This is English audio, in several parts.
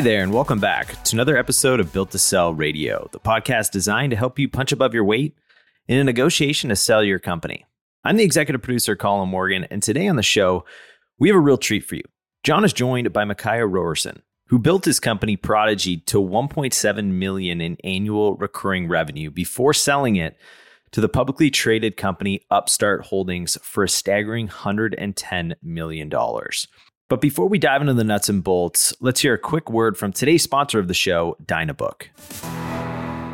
Hi there, and welcome back to another episode of Built to Sell Radio, the podcast designed to help you punch above your weight in a negotiation to sell your company. I'm the executive producer, Colin Morgan, and today on the show, we have a real treat for you. John is joined by Michia Rohrssen, who built his company Prodigy to 1.7 million in annual recurring revenue before selling it to the publicly traded company Upstart Holdings for a staggering $110 million. But before we dive into the nuts and bolts, let's hear a quick word from today's sponsor of the show, Dynabook.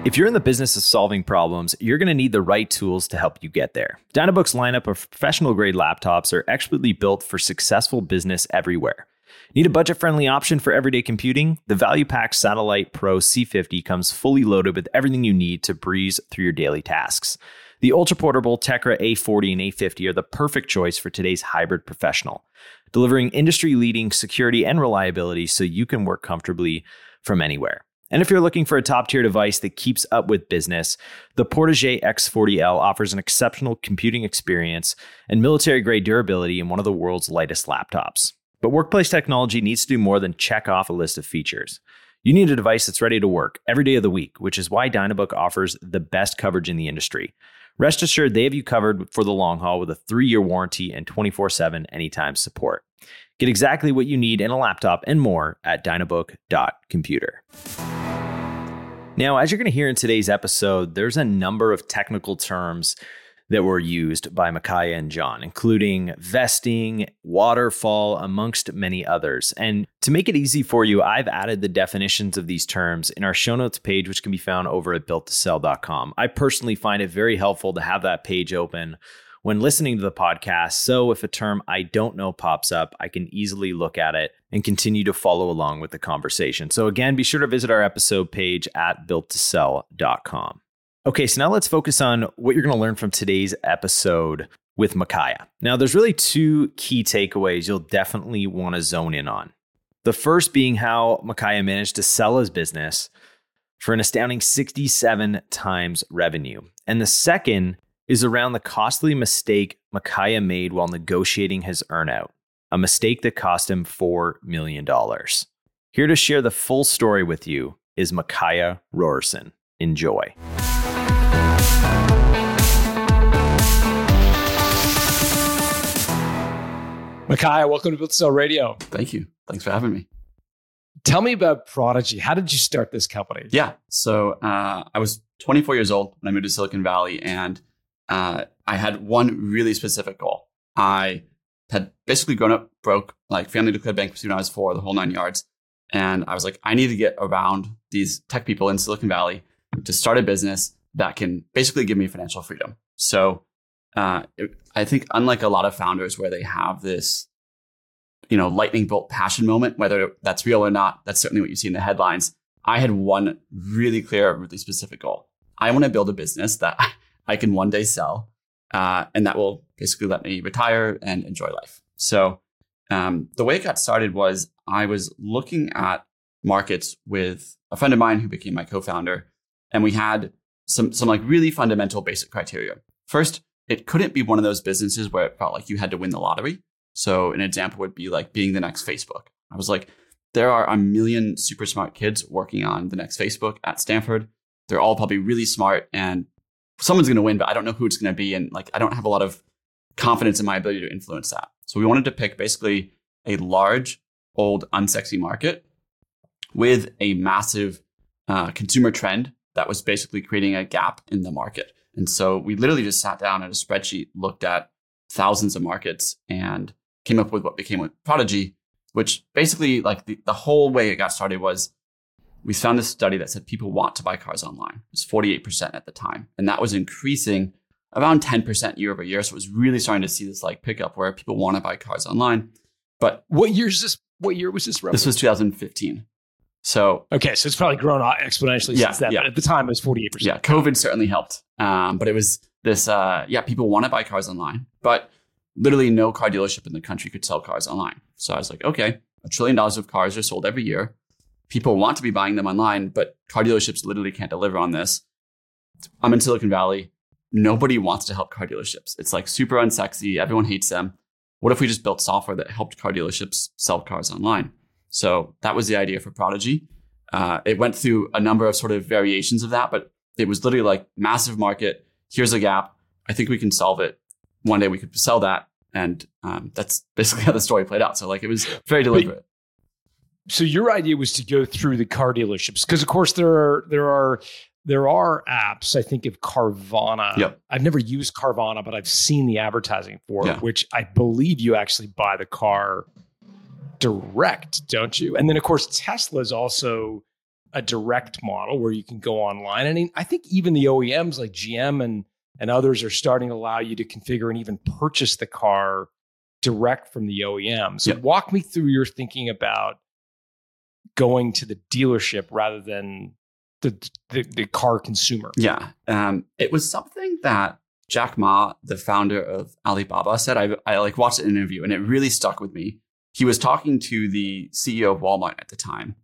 If you're in the business of solving problems, you're going to need the right tools to help you get there. Dynabook's lineup of professional grade laptops are expertly built for successful business everywhere. Need a budget friendly option for everyday computing? The Value Pack Satellite Pro C50 comes fully loaded with everything you need to breeze through your daily tasks. The ultra portable Tecra A40 and A50 are the perfect choice for today's hybrid professional, delivering industry leading security and reliability so you can work comfortably from anywhere. And if you're looking for a top tier device that keeps up with business, the Portégé X40L offers an exceptional computing experience and military grade durability in one of the world's lightest laptops. But workplace technology needs to do more than check off a list of features. You need a device that's ready to work every day of the week, which is why Dynabook offers the best coverage in the industry. Rest assured, they have you covered for the long haul with a three year warranty and 24 7 anytime support. Get exactly what you need in a laptop and more at dynabook.computer. Now, as you're going to hear in today's episode, there's a number of technical terms that were used by Michia and John, including vesting, waterfall, amongst many others. And to make it easy for you, I've added the definitions of these terms in our show notes page, which can be found over at builttosell.com. I personally find it very helpful to have that page open when listening to the podcast. So if a term I don't know pops up, I can easily look at it and continue to follow along with the conversation. So again, be sure to visit our episode page at builttosell.com. Okay, so now let's focus on what you're going to learn from today's episode with Michia. Now, there's really two key takeaways you'll definitely want to zone in on. The first being how Michia managed to sell his business for an astounding 67 times revenue. And the second is around the costly mistake Michia made while negotiating his earnout, a mistake that cost him $4 million. Here to share the full story with you is Michia Rohrssen. Enjoy. Michia, welcome to Built to Sell Radio. Thank you. Thanks for having me. Tell me about Prodigy. How did you start this company? Yeah. So uh, I was 24 years old when I moved to Silicon Valley, and uh, I had one really specific goal. I had basically grown up broke, like family declared bankruptcy when I was four, the whole nine yards. And I was like, I need to get around these tech people in Silicon Valley to start a business that can basically give me financial freedom. So uh, I think unlike a lot of founders where they have this, you know, lightning bolt passion moment, whether that's real or not, that's certainly what you see in the headlines. I had one really clear, really specific goal. I want to build a business that I can one day sell, uh, and that will basically let me retire and enjoy life. So um, the way it got started was I was looking at markets with a friend of mine who became my co-founder, and we had some some like really fundamental basic criteria. First, it couldn't be one of those businesses where it felt like you had to win the lottery. So an example would be like being the next Facebook. I was like, there are a million super smart kids working on the next Facebook at Stanford. They're all probably really smart and someone's going to win, but I don't know who it's going to be. And like, I don't have a lot of confidence in my ability to influence that. So we wanted to pick basically a large, old, unsexy market with a massive uh, consumer trend that was basically creating a gap in the market. And so we literally just sat down at a spreadsheet, looked at thousands of markets, and came up with what became with Prodigy, which basically, like the, the whole way it got started was we found this study that said people want to buy cars online. It was 48% at the time. And that was increasing around 10% year over year. So it was really starting to see this like pickup where people want to buy cars online. But what year is this? What year was this? Roughly? This was 2015. So okay, so it's probably grown exponentially yeah, since then. Yeah. But at the time, it was forty eight percent. Yeah, COVID certainly helped. Um, but it was this. Uh, yeah, people want to buy cars online, but literally no car dealership in the country could sell cars online. So I was like, okay, a trillion dollars of cars are sold every year. People want to be buying them online, but car dealerships literally can't deliver on this. I'm in Silicon Valley. Nobody wants to help car dealerships. It's like super unsexy. Everyone hates them. What if we just built software that helped car dealerships sell cars online? So that was the idea for Prodigy. Uh, it went through a number of sort of variations of that, but it was literally like massive market. Here's a gap. I think we can solve it. One day we could sell that, and um, that's basically how the story played out. So like it was very deliberate. So your idea was to go through the car dealerships because, of course, there are there are there are apps. I think of Carvana. Yep. I've never used Carvana, but I've seen the advertising for Yeah. it, which I believe you actually buy the car direct, don't you? And then, of course, Tesla is also a direct model where you can go online. And I think even the OEMs like GM and and others are starting to allow you to configure and even purchase the car direct from the OEM. So Yep. walk me through your thinking about going to the dealership rather than the the, the car consumer. Yeah. Um, it was something that Jack Ma, the founder of Alibaba, said. I, I like watched an interview and it really stuck with me. He was talking to the CEO of Walmart at the time.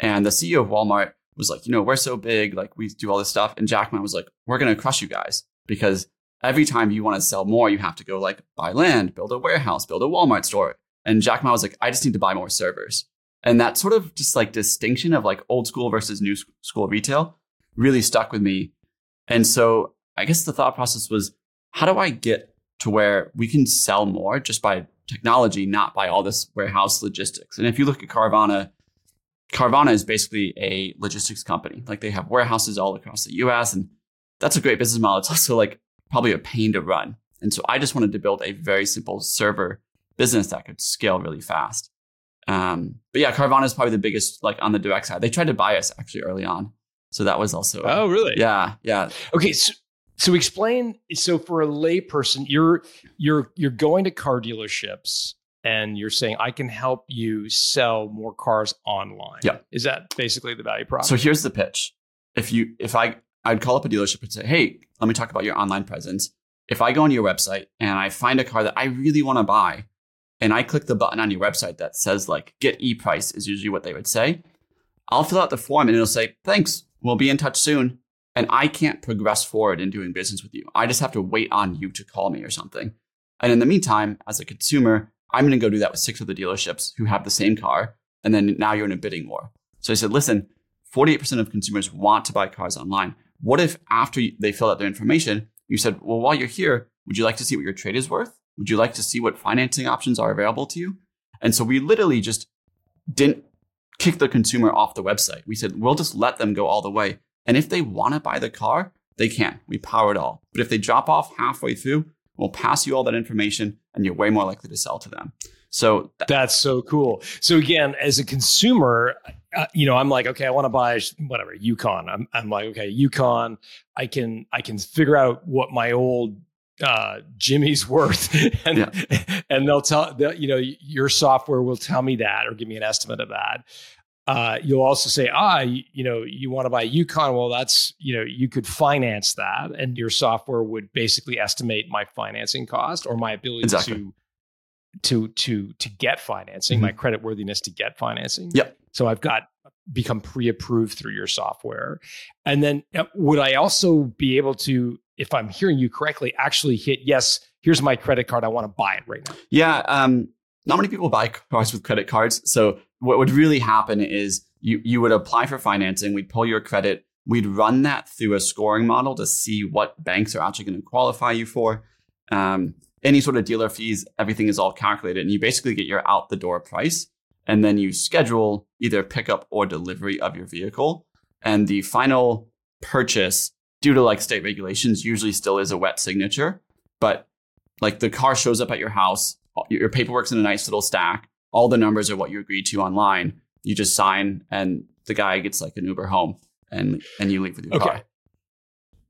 And the CEO of Walmart was like, you know, we're so big, like we do all this stuff. And Jack Ma was like, we're going to crush you guys because every time you want to sell more, you have to go like buy land, build a warehouse, build a Walmart store. And Jack Ma was like, I just need to buy more servers. And that sort of just like distinction of like old school versus new school retail really stuck with me. And so I guess the thought process was, how do I get to where we can sell more just by technology, not by all this warehouse logistics? And if you look at Carvana, Carvana is basically a logistics company. Like they have warehouses all across the US, and that's a great business model. It's also like probably a pain to run. And so I just wanted to build a very simple server business that could scale really fast. Um, but yeah, Carvana is probably the biggest, like on the direct side. They tried to buy us actually early on. So that was also, Oh, really? yeah, yeah. Okay, so, so explain. So for a layperson, you're you're you're going to car dealerships and you're saying I can help you sell more cars online. Yeah. is that basically the value prop? So here's the pitch. If you, if I, I'd call up a dealership and say, Hey, let me talk about your online presence. If I go on your website and I find a car that I really want to buy and I click the button on your website that says like get e price is usually what they would say. I'll fill out the form and it'll say, thanks. We'll be in touch soon. And I can't progress forward in doing business with you. I just have to wait on you to call me or something. And in the meantime, as a consumer, I'm going to go do that with six other dealerships who have the same car. And then now you're in a bidding war. So I said, listen, 48% of consumers want to buy cars online. What if after they fill out their information, you said, well, while you're here, would you like to see what your trade is worth? Would you like to see what financing options are available to you? And so we literally just didn't kick the consumer off the website. We said, we'll just let them go all the way. And if they want to buy the car, they can. We power it all. But if they drop off halfway through, we'll pass you all that information and you're way more likely to sell to them. So th- That's so cool. So again, as a consumer, uh, you know, I'm like, okay, I want to buy whatever Yukon. I'm, I'm like, okay, Yukon. I can I can figure out what my old uh, Jimmy's worth, and and they'll tell they'll, you know your software will tell me that or give me an estimate of that. Uh, you'll also say, ah, you, you know, you want to buy a Yukon. Well, that's you know, you could finance that, and your software would basically estimate my financing cost or my ability Exactly. to to to to get financing, my credit worthiness to get financing. Yep. So I've got become pre-approved through your software, and then uh, would I also be able to, if I'm hearing you correctly, actually hit yes? Here's my credit card. I want to buy it right now. Yeah, um, not many people buy cars with credit cards. So what would really happen is you you would apply for financing. We'd pull your credit. We'd run that through a scoring model to see what banks are actually going to qualify you for. Um, any sort of dealer fees, everything is all calculated, and you basically get your out the door price, and then you schedule either pickup or delivery of your vehicle. And the final purchase, due to like state regulations, usually still is a wet signature, but like the car shows up at your house, your paperwork's in a nice little stack. All the numbers are what you agreed to online. You just sign, and the guy gets like an Uber home, and and you leave with your Okay. car.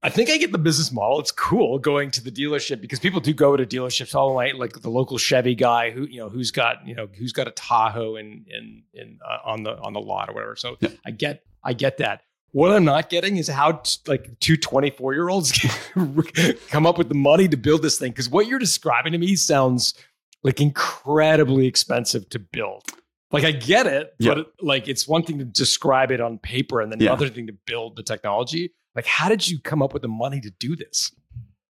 I think I get the business model. It's cool going to the dealership because people do go to dealerships all the way, like the local Chevy guy who you know who's got you know who's got a Tahoe in in in uh, on the on the lot or whatever. So Yeah. I get I get that. What I'm not getting is how t- like two 24 year olds come up with the money to build this thing because what you're describing to me sounds like incredibly expensive to build. Like I get it, Yeah. but like it's one thing to describe it on paper and then Yeah. another thing to build the technology. Like, how did you come up with the money to do this?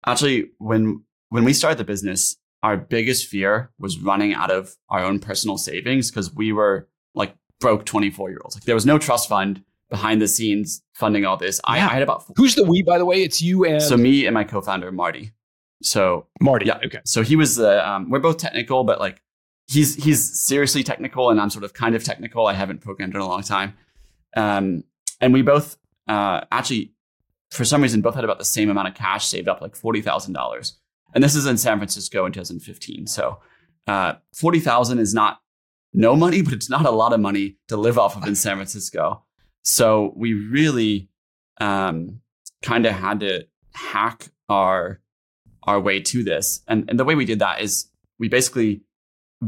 Actually, when when we started the business, our biggest fear was running out of our own personal savings because we were like broke 24 year olds. Like there was no trust fund behind the scenes funding all this. Yeah. I had about Who's the we, by the way? It's you and so me and my co-founder Marty. So Marty. Yeah. Okay. so he was the um, we're both technical, but like he's he's seriously technical, and I'm sort of kind of technical. I haven't programmed in a long time, um, and we both uh, actually, for some reason, both had about the same amount of cash saved up, like forty thousand dollars. And this is in San Francisco in 2015. So uh, forty thousand is not no money, but it's not a lot of money to live off of in San Francisco. So we really um, kind of had to hack our our way to this. And, and the way we did that is we basically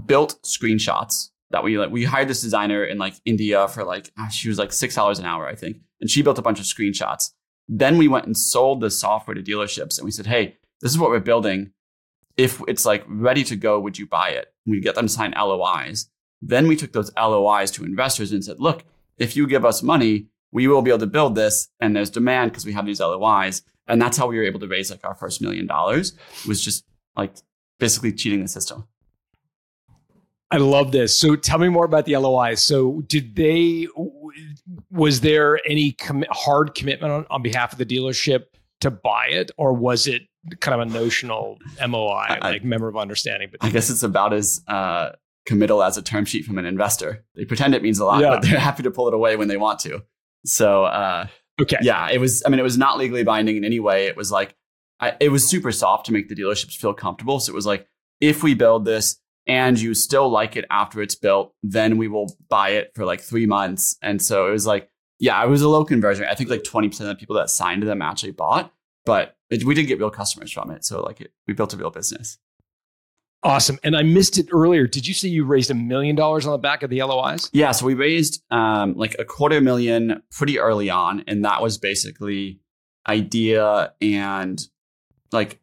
built screenshots that we like we hired this designer in like India for like ah, she was like six dollars an hour, I think. And she built a bunch of screenshots. Then we went and sold the software to dealerships and we said, hey, this is what we're building. If it's like ready to go, would you buy it? We get them to sign LOIs. Then we took those LOIs to investors and said, look, if you give us money, we will be able to build this. And there's demand because we have these LOIs. And that's how we were able to raise like our first million dollars was just like basically cheating the system. I love this. So tell me more about the LOI. So did they? Was there any commi- hard commitment on, on behalf of the dealership to buy it, or was it kind of a notional MOI, I- like member of understanding? But I guess it's about as uh, committal as a term sheet from an investor. They pretend it means a lot, Yeah. but they're happy to pull it away when they want to. So uh, okay, yeah, it was. I mean, it was not legally binding in any way. It was like I, it was super soft to make the dealerships feel comfortable. So it was like, if we build this and you still like it after it's built, then we will buy it for like three months. And so it was like, yeah, it was a low conversion. I think like twenty percent of the people that signed them actually bought, but it, we did get real customers from it. So like, it, we built a real business. Awesome. And I missed it earlier. Did you say you raised a million dollars on the back of the LOIs? Yeah, so we raised um, like a quarter million pretty early on, and that was basically idea and like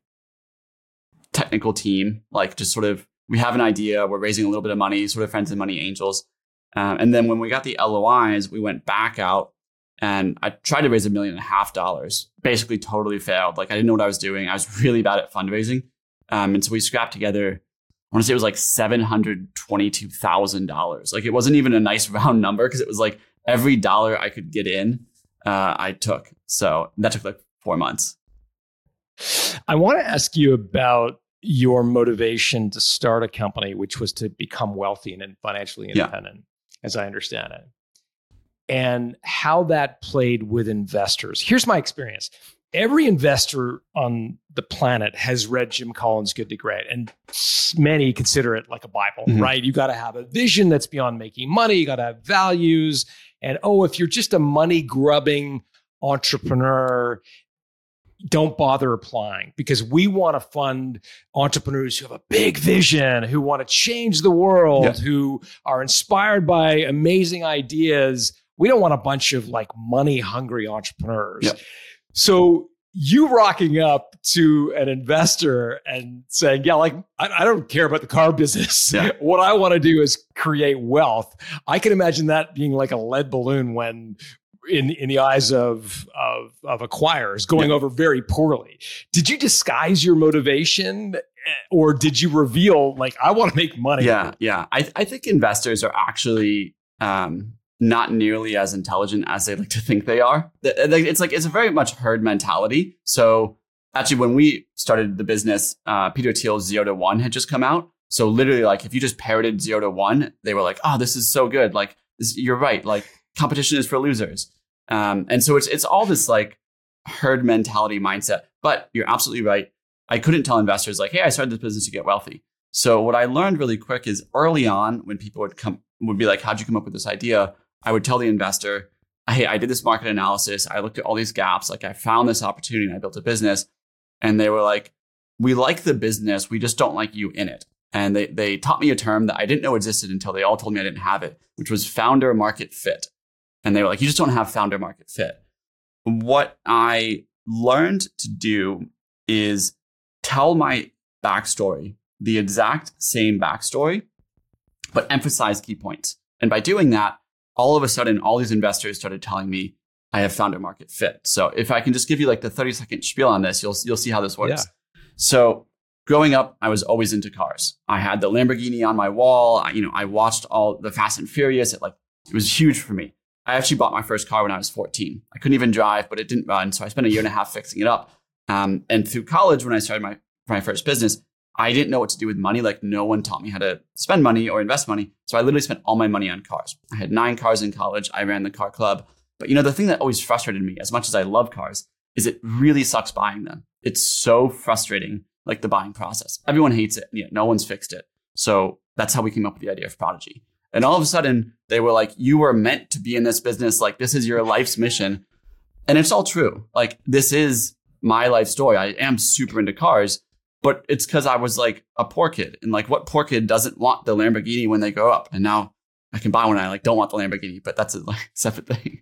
technical team, like just sort of we have an idea, we're raising a little bit of money, sort of friends and money angels, um, and then when we got the LOIs, we went back out and I tried to raise a million and a half dollars, basically totally failed. Like I didn't know what I was doing. I was really bad at fundraising, um, and so we scrapped together I want to say it was like seven hundred twenty-two thousand dollars. Like it wasn't even a nice round number because it was like every dollar I could get in, uh, I took. So that took like four months. I want to ask you about your motivation to start a company, which was to become wealthy and financially Yeah. independent, as I understand it, and how that played with investors. Here's my experience. Every investor on the planet has read Jim Collins' Good to Great, and many consider it like a Bible, Mhm. right? You got to have a vision that's beyond making money. You got to have values. And oh, if you're just a money grubbing entrepreneur, don't bother applying because we want to fund entrepreneurs who have a big vision, who want to change the world, Yeah. who are inspired by amazing ideas. We don't want a bunch of like money hungry entrepreneurs. Yeah. So you rocking up to an investor and saying, yeah, like I, I don't care about the car business. Yeah. What I want to do is create wealth. I can imagine that being like a lead balloon when in in the eyes of of of acquirers going Yeah. over very poorly. Did you disguise your motivation eh, or did you reveal like I want to make money? Yeah, yeah. I, I think investors are actually um, not nearly as intelligent as they like to think they are. Th- It's like it's a very much herd mentality. So actually, when we started the business, uh, Peter Thiel's Zero to One had just come out. So literally, like if you just parroted Zero to One, they were like, "Oh, this is so good! Like this, you're right. Like competition is for losers." Um, and so it's it's all this like herd mentality mindset. But you're absolutely right. I couldn't tell investors like, "Hey, I started this business to get wealthy." So what I learned really quick is early on when people would come would be like, "How'd you come up with this idea?" I would tell the investor, "Hey, I did this market analysis. I looked at all these gaps. Like I found this opportunity and I built a business." And they were like, "We like the business. We just don't like you in it." And they they taught me a term that I didn't know existed until they all told me I didn't have it, which was founder market fit. And they were like, "You just don't have founder market fit." What I learned to do is tell my backstory, the exact same backstory, but emphasize key points. And by doing that, all of a sudden, all these investors started telling me I have found a market fit. So if I can just give you like the 30 second spiel on this, you'll, you'll see how this works. So growing up, I was always into cars. I had the Lamborghini on my wall. I, you know, I watched all the Fast and Furious at like It was huge for me. I actually bought my first car when I was 14. I couldn't even drive, but it didn't run. So I spent a year and a half fixing it up. Um, and through college, when I started my, my first business, I didn't know what to do with money. Like no one taught me how to spend money or invest money. So I literally spent all my money on cars. I had nine cars in college. I ran the car club. But you know, the thing that always frustrated me, as much as I love cars, is it really sucks buying them. It's so frustrating, like the buying process. Everyone hates it. Yeah, no one's fixed it. So that's how we came up with the idea of Prodigy. And all of a sudden, they were like, you were meant to be in this business. Like, this is your life's mission. And it's all true. Like, this is my life story. I am super into cars, but it's because I was like a poor kid. And like, what poor kid doesn't want the Lamborghini when they grow up? And now I can buy one. I like don't want the Lamborghini, but that's a like, separate thing.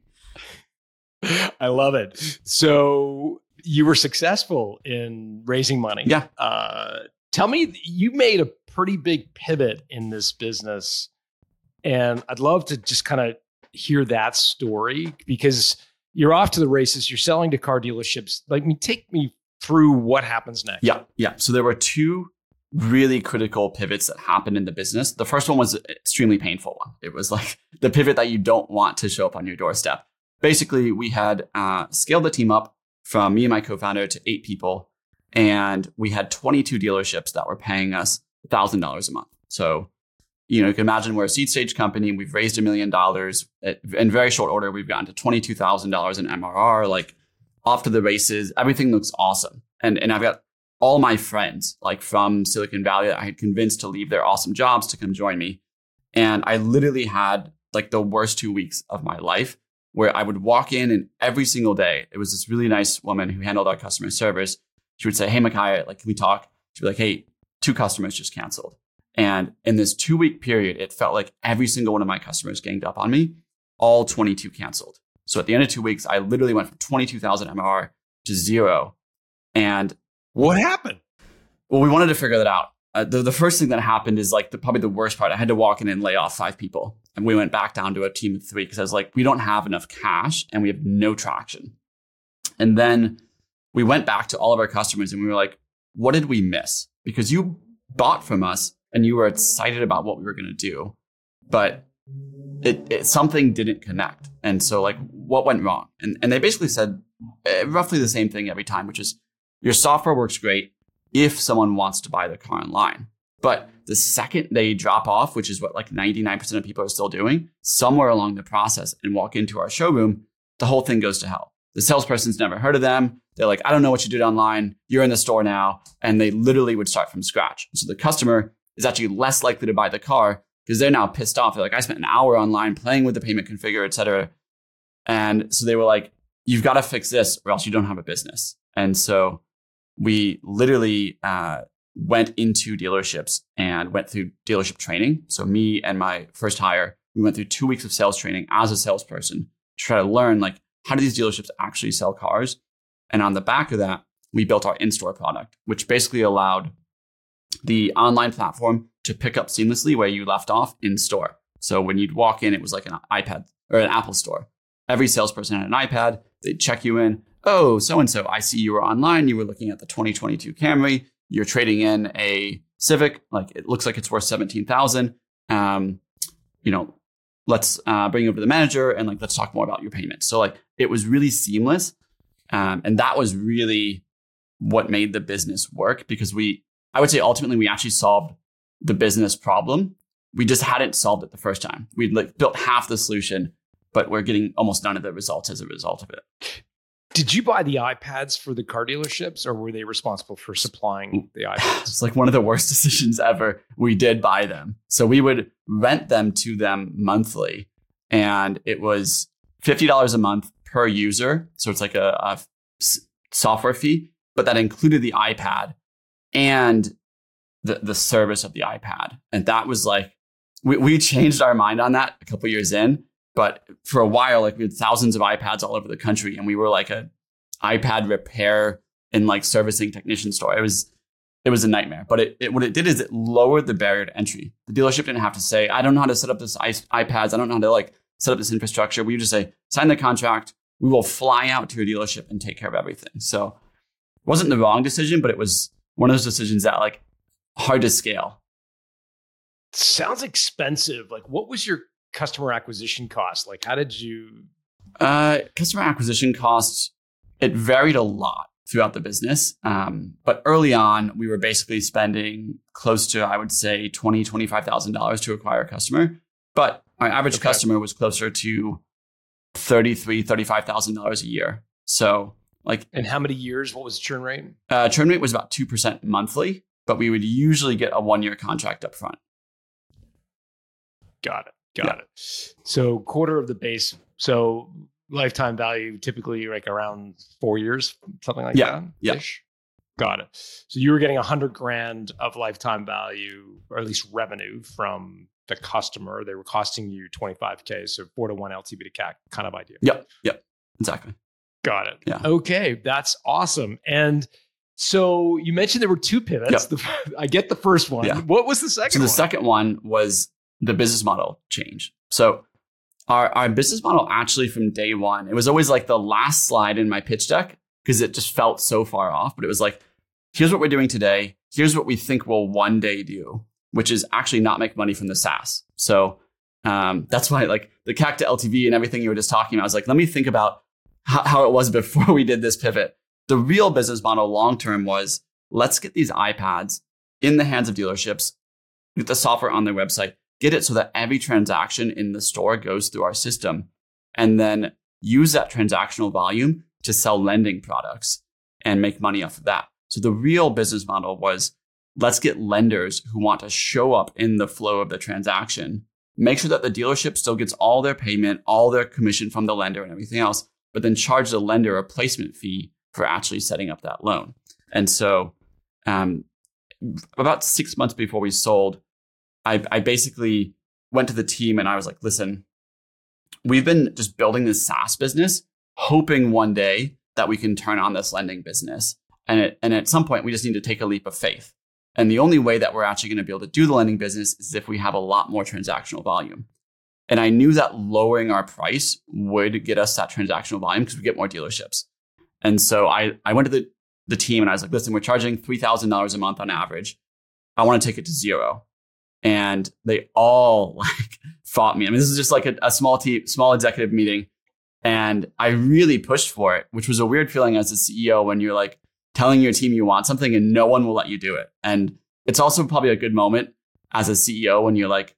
I love it. So you were successful in raising money. Yeah. Uh, tell me, you made a pretty big pivot in this business, and I'd love to just kind of hear that story because you're off to the races. You're selling to car dealerships. Like, me, take me through what happens next. Yeah, yeah. So there were two really critical pivots that happened in the business. The first one was an extremely painful one. It was like the pivot that you don't want to show up on your doorstep. Basically, we had uh, scaled the team up from me and my co-founder to eight people, and we had 22 dealerships that were paying us thousand dollars a month. So, you know, you can imagine we're a seed stage company. We've raised a million dollars in very short order. We've gotten to twenty two thousand dollars in MRR. Like off to the races. Everything looks awesome, and and I've got all my friends like from Silicon Valley that I had convinced to leave their awesome jobs to come join me, and I literally had like the worst two weeks of my life where I would walk in and every single day, it was this really nice woman who handled our customer service. She would say, Hey, Michia, like, can we talk? She'd be like, Hey, two customers just canceled. And in this two week period, it felt like every single one of my customers ganged up on me. All 22 canceled. So at the end of two weeks, I literally went from 22,000 MR to zero. And what happened? Well, we wanted to figure that out. Uh, the, the first thing that happened is like the, probably the worst part. I had to walk in and lay off five people. And we went back down to a team of three because I was like, we don't have enough cash and we have no traction. And then we went back to all of our customers and we were like, what did we miss? Because you bought from us and you were excited about what we were going to do, but it, it, something didn't connect. And so like, what went wrong? And, and they basically said uh, roughly the same thing every time, which is your software works great if someone wants to buy the car online. But the second they drop off, which is what like 99% of people are still doing, somewhere along the process and walk into our showroom, the whole thing goes to hell. The salesperson's never heard of them. They're like, I don't know what you did online. You're in the store now. And they literally would start from scratch. So the customer is actually less likely to buy the car because they're now pissed off. They're like, I spent an hour online playing with the payment configure, et cetera. And so they were like, you've got to fix this or else you don't have a business. And so we literally uh, went into dealerships and went through dealership training. So me and my first hire, we went through two weeks of sales training as a salesperson to try to learn like how do these dealerships actually sell cars. And on the back of that, we built our in-store product, which basically allowed the online platform to pick up seamlessly where you left off in store. So when you'd walk in, it was like an iPad or an Apple store. Every salesperson had an iPad. They'd check you in. Oh, so and so, I see you were online. You were looking at the 2022 Camry you're trading in a Civic, like it looks like it's worth 17,000. Um, you know, let's uh, bring over the manager and like, let's talk more about your payments. So like it was really seamless. Um, and that was really what made the business work because we, I would say ultimately we actually solved the business problem. We just hadn't solved it the first time. We'd like built half the solution, but we're getting almost none of the results as a result of it. Did you buy the iPads for the car dealerships or were they responsible for supplying the iPads? it's like one of the worst decisions ever. We did buy them. So we would rent them to them monthly and it was $50 a month per user. So it's like a, a software fee, but that included the iPad and the, the service of the iPad. And that was like, we, we changed our mind on that a couple years in but for a while, like we had thousands of iPads all over the country, and we were like a iPad repair and like servicing technician store. It was it was a nightmare. But it, it, what it did is it lowered the barrier to entry. The dealership didn't have to say, I don't know how to set up this iPads. I don't know how to like set up this infrastructure. We just say, sign the contract. We will fly out to your dealership and take care of everything. So it wasn't the wrong decision, but it was one of those decisions that like hard to scale. Sounds expensive. Like what was your customer acquisition cost? Like, how did you? Uh, customer acquisition costs it varied a lot throughout the business. Um, but early on, we were basically spending close to, I would say, twenty, twenty-five thousand dollars to acquire a customer. But our average Okay. customer was closer to thirty-three, thirty-five thousand dollars a year. So, like, And how many years? What was the churn rate? uh, churn rate was about two percent monthly, but we would usually get a one-year contract up front. Got it. Got it. So quarter of the base. So lifetime value typically like around four years, something like Yeah, that. yeah. Got it. So you were getting a hundred grand of lifetime value, or at least revenue from the customer. They were costing you 25K. So four to one LTV to CAC kind of idea. Yep, yep, exactly. Got it. Yeah. Okay. That's awesome. And so you mentioned there were two pivots. The, I get the first one. Yeah. What was the second So the one? second one was the business model change. So our, our business model actually from day one, it was always like the last slide in my pitch deck because it just felt so far off. But it was like, here's what we're doing today. Here's what we think we'll one day do, which is actually not make money from the SaaS. So um, that's why like the CAC to LTV and everything you were just talking about, I was like, let me think about how, it was before we did this pivot. The real business model long term was let's get these iPads in the hands of dealerships, get the software on their website, get it so that every transaction in the store goes through our system, and then use that transactional volume to sell lending products and make money off of that. So the real business model was let's get lenders who want to show up in the flow of the transaction, make sure that the dealership still gets all their payment, all their commission from the lender and everything else, but then charge the lender a placement fee for actually setting up that loan. And so, um, about six months before we sold, I, I basically went to the team and I was like, listen, we've been just building this SaaS business, hoping one day that we can turn on this lending business. And, it, and at some point, we just need to take a leap of faith. And the only way that we're actually going to be able to do the lending business is if we have a lot more transactional volume. And I knew that lowering our price would get us that transactional volume because we get more dealerships. And so I, I went to the, the team and I was like, listen, we're charging $3,000 a month on average. I want to take it to zero. And they all like fought me. I mean, this is just like a, a small team, small executive meeting. And I really pushed for it, which was a weird feeling as a CEO when you're like telling your team you want something and no one will let you do it. And it's also probably a good moment as a CEO when you're like,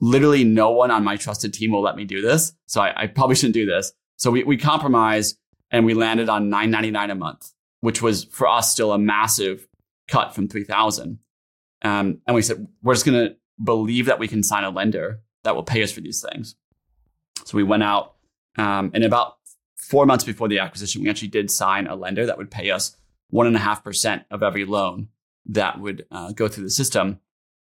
literally no one on my trusted team will let me do this. So I, I probably shouldn't do this. So we, we compromised and we landed on 999 a month, which was for us still a massive cut from 3000. Um, and we said, we're just going to believe that we can sign a lender that will pay us for these things. So we went out um, and about four months before the acquisition, we actually did sign a lender that would pay us one and a half percent of every loan that would uh, go through the system.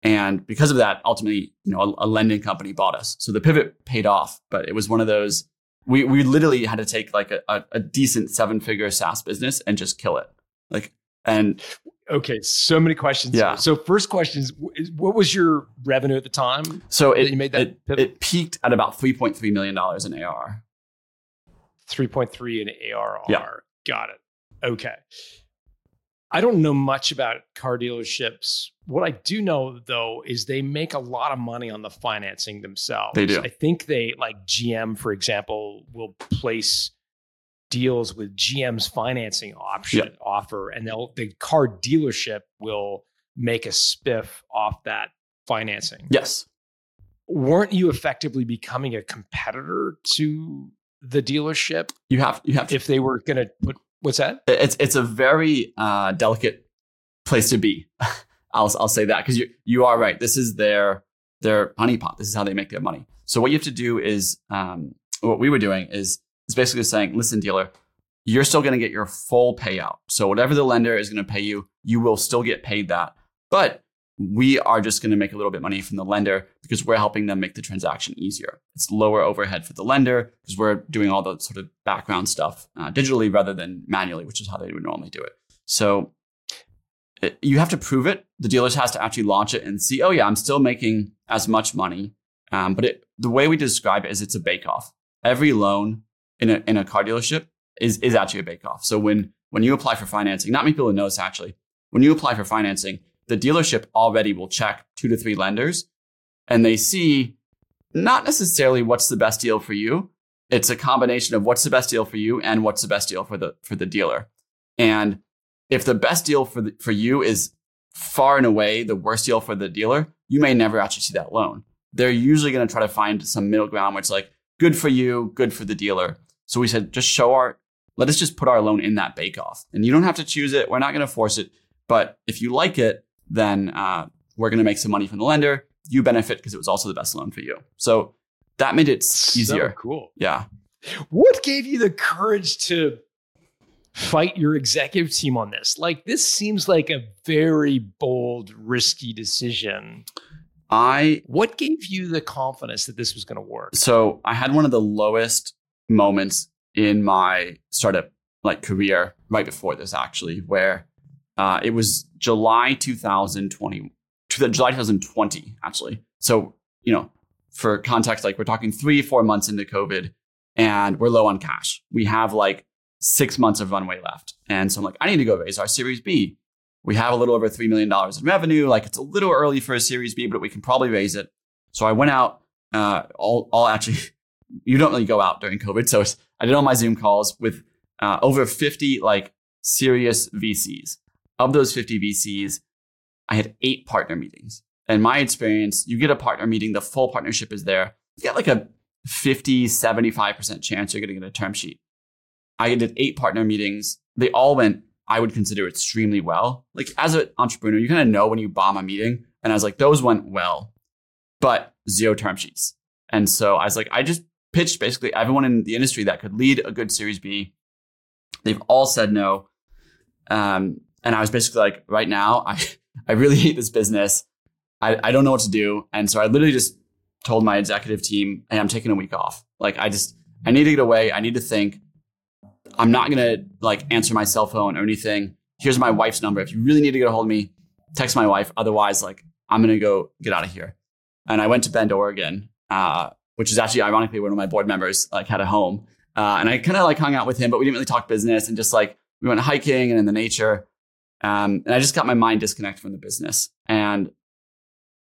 And because of that, ultimately, you know, a, a lending company bought us. So the pivot paid off, but it was one of those. We we literally had to take like a, a, a decent seven figure SaaS business and just kill it. Like and Okay, so many questions. Yeah. So first question is, what was your revenue at the time? so it you made that it, pivot? it peaked at about three point three million dollars in ARR. 3.3 in ARR. Yeah. Got it. Okay. I don't know much about car dealerships. What I do know though is they make a lot of money on the financing themselves. They do. I think they like GM, for example, will place deals with GM's financing option offer, and they'll the car dealership will make a spiff off that financing. Yes. Weren't you effectively becoming a competitor to the dealership You have you have to if they were going to put what's that? it's it's a very uh, delicate place to be. I'll I'll say that because you you are right. This is their their honeypot. This is how they make their money. So what you have to do is um, what we were doing is is basically saying, listen, dealer, you're still going to get your full payout. So whatever the lender is going to pay you, you will still get paid that. But we are just going to make a little bit money from the lender because we're helping them make the transaction easier. It's lower overhead for the lender because we're doing all the sort of background stuff uh, digitally rather than manually, which is how they would normally do it. So it, you have to prove it. The dealers has to actually launch it and see, oh yeah, I'm still making as much money. Um, but it, the way we describe it is it's a bake off. Every loan in a, in a car dealership is, is actually a bake off. So when, when you apply for financing, not many people know this actually, when you apply for financing, the dealership already will check two to three lenders and they see not necessarily what's the best deal for you. It's a combination of what's the best deal for you and what's the best deal for the for the dealer. And if the best deal for the, for you is far and away the worst deal for the dealer, you may never actually see that loan. They're usually going to try to find some middle ground where it's like good for you, good for the dealer. So we said just show our let us just put our loan in that bake off. And you don't have to choose it. We're not going to force it. But if you like it, then uh, we're going to make some money from the lender. You benefit because it was also the best loan for you. So that made it easier. So cool. Yeah. What gave you the courage to fight your executive team on this? Like, this seems like a very bold, risky decision. I. What gave you the confidence that this was going to work? So I had one of the lowest moments in my startup like career right before this actually, where uh, it was July 2020, July 2020 actually. So you know, for context, like we're talking three, four months into COVID, and we're low on cash. We have like six months of runway left, and so I'm like, I need to go raise our Series B. We have a little over three million dollars in revenue. Like it's a little early for a Series B, but we can probably raise it. So I went out. Uh, all, all actually, you don't really go out during COVID, so I did all my Zoom calls with uh, over 50 like serious VCs. Of those 50 VCs, I had eight partner meetings. In my experience, you get a partner meeting, the full partnership is there. You get like a 50, 75% chance you're going to get a term sheet. I did eight partner meetings. They all went, I would consider extremely well. Like as an entrepreneur, you kind of know when you bomb a meeting. And I was like, those went well, but zero term sheets. And so I was like, I just pitched basically everyone in the industry that could lead a good Series B. They've all said no. Um, and I was basically like, right now, I, I really hate this business. I, I don't know what to do. And so I literally just told my executive team, hey, I'm taking a week off. Like, I just, I need to get away. I need to think. I'm not to like answer my cell phone or anything. Here's my wife's number. If you really need to get a hold of me, text my wife. Otherwise, like, I'm to go get out of here. And I went to Bend, Oregon, uh, which is actually ironically one of my board members like had a home. Uh, and I kind of like hung out with him, but we didn't really talk business and just like we went hiking and in the nature. Um, and I just got my mind disconnected from the business. And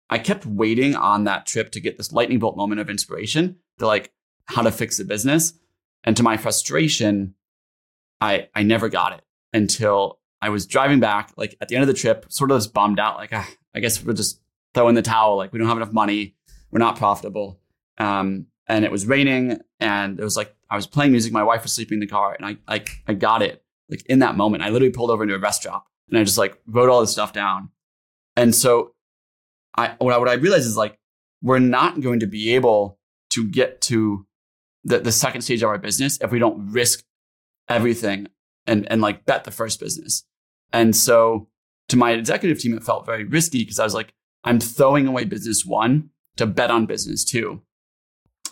I kept waiting on that trip to get this lightning bolt moment of inspiration to like how to fix the business. And to my frustration, I I never got it until I was driving back, like at the end of the trip, sort of just bummed out, like ah, I guess we'll just throw in the towel. Like we don't have enough money, we're not profitable. Um, and it was raining, and it was like I was playing music. My wife was sleeping in the car, and I like I got it like in that moment. I literally pulled over into a rest stop, and I just like wrote all this stuff down. And so, I what I, what I realized is like we're not going to be able to get to the the second stage of our business if we don't risk everything and and like bet the first business. And so to my executive team, it felt very risky because I was like, I'm throwing away business one to bet on business two.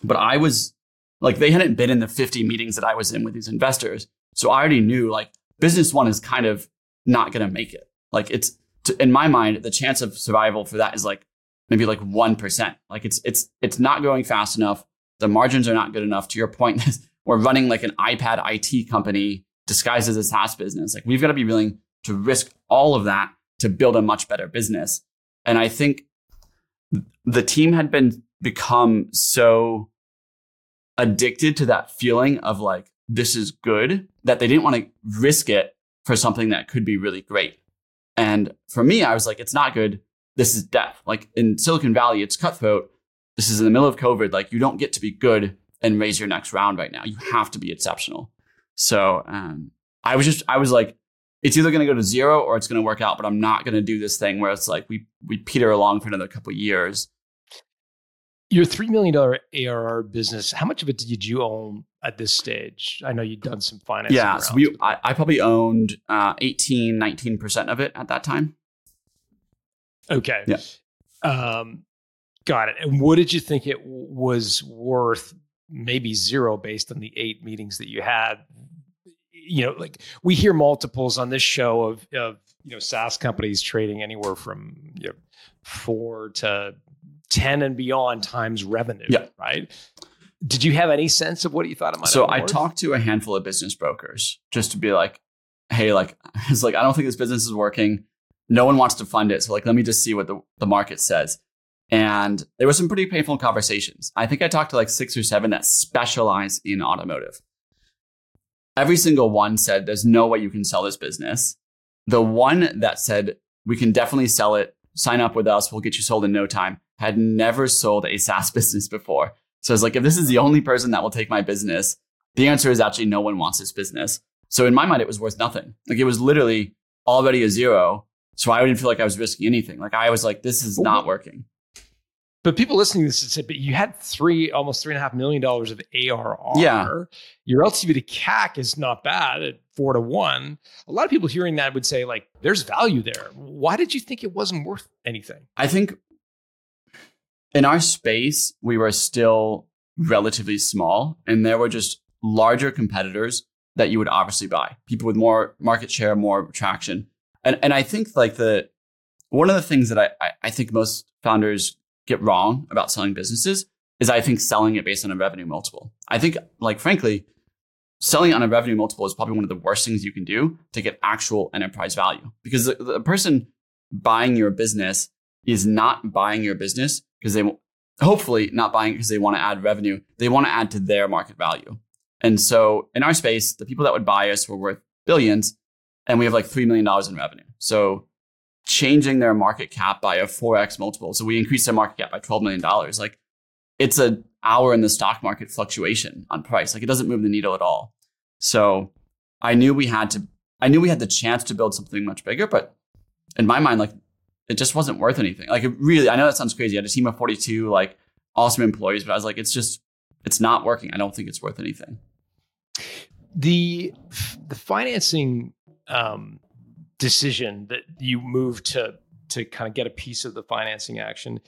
But I was like, they hadn't been in the 50 meetings that I was in with these investors. So I already knew like business one is kind of not going to make it. Like it's, to, in my mind, the chance of survival for that is like maybe like 1%. Like it's, it's, it's not growing fast enough. The margins are not good enough. To your point, we're running like an iPad IT company disguised as a SaaS business. Like we've got to be willing to risk all of that to build a much better business. And I think the team had been become so addicted to that feeling of like, this is good that they didn't want to risk it for something that could be really great. And for me, I was like, it's not good. This is death. Like in Silicon Valley, it's cutthroat. This is in the middle of COVID. Like you don't get to be good and raise your next round right now. You have to be exceptional. So um, I was just, I was like, it's either going to go to zero or it's going to work out, but I'm not going to do this thing where it's like we we peter along for another couple years your $3 million ARR business, how much of it did you own at this stage? I know you'd done some financing. Yeah. So we, I, I, probably owned uh, 18, 19% of it at that time. Okay. Yeah. Um, got it. And what did you think it was worth? Maybe zero based on the eight meetings that you had. You know, like we hear multiples on this show of, of you know, SaaS companies trading anywhere from you know, four to 10 and beyond times revenue. Yeah. Right. Did you have any sense of what you thought it might So I talked to a handful of business brokers just to be like, hey, like, it's like, I don't think this business is working. No one wants to fund it. So like, let me just see what the, the market says. And there were some pretty painful conversations. I think I talked to like six or seven that specialize in automotive. Every single one said, There's no way you can sell this business. The one that said, We can definitely sell it, sign up with us, we'll get you sold in no time, had never sold a SaaS business before. So I was like, If this is the only person that will take my business, the answer is actually no one wants this business. So in my mind, it was worth nothing. Like it was literally already a zero. So I didn't feel like I was risking anything. Like I was like, this is not working. But people listening to this said, but you had three, almost three and a half million dollars of ARR. Yeah. Your LTV to CAC is not bad at four to one. A lot of people hearing that would say, like, there's value there. Why did you think it wasn't worth anything? I think in our space, we were still relatively small and there were just larger competitors that you would obviously buy. People with more market share, more traction. And and I think like the one of the things that I, I, I think most founders get wrong about selling businesses is I think selling it based on a revenue multiple. I think like frankly, selling on a revenue multiple is probably one of the worst things you can do to get actual enterprise value. Because the, the person buying your business is not buying your business because they hopefully not buying because they want to add revenue. They want to add to their market value. And so in our space, the people that would buy us were worth billions and we have like $3 million in revenue. So changing their market cap by a 4x multiple. So we increased their market cap by $12 million. Like it's an hour in the stock market fluctuation on price. Like it doesn't move the needle at all. So I knew we had to, I knew we had the chance to build something much bigger, but in my mind, like it just wasn't worth anything. Like it really, I know that sounds crazy. I had a team of 42, like awesome employees, but I was like, it's just, it's not working. I don't think it's worth anything the the financing um, decision that you moved to to kind of get a piece of the financing action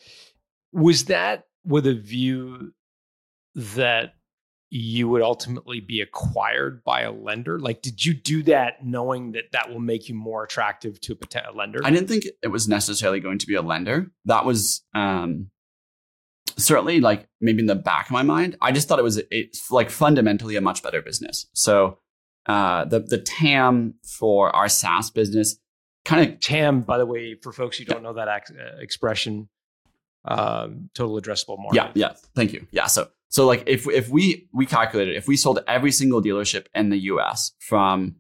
was that with a view that you would ultimately be acquired by a lender? Like did you do that knowing that that will make you more attractive to a lender? I didn't think it was necessarily going to be a lender. That was um certainly like maybe in the back of my mind, I just thought it was it's like fundamentally a much better business. So uh, the the TAM for our SaaS business kind of TAM, by the way, for folks who don't know that ex- uh, expression, um, total addressable market. Yeah, yeah. Thank you. Yeah. So so like if if we we calculated if we sold every single dealership in the U.S. from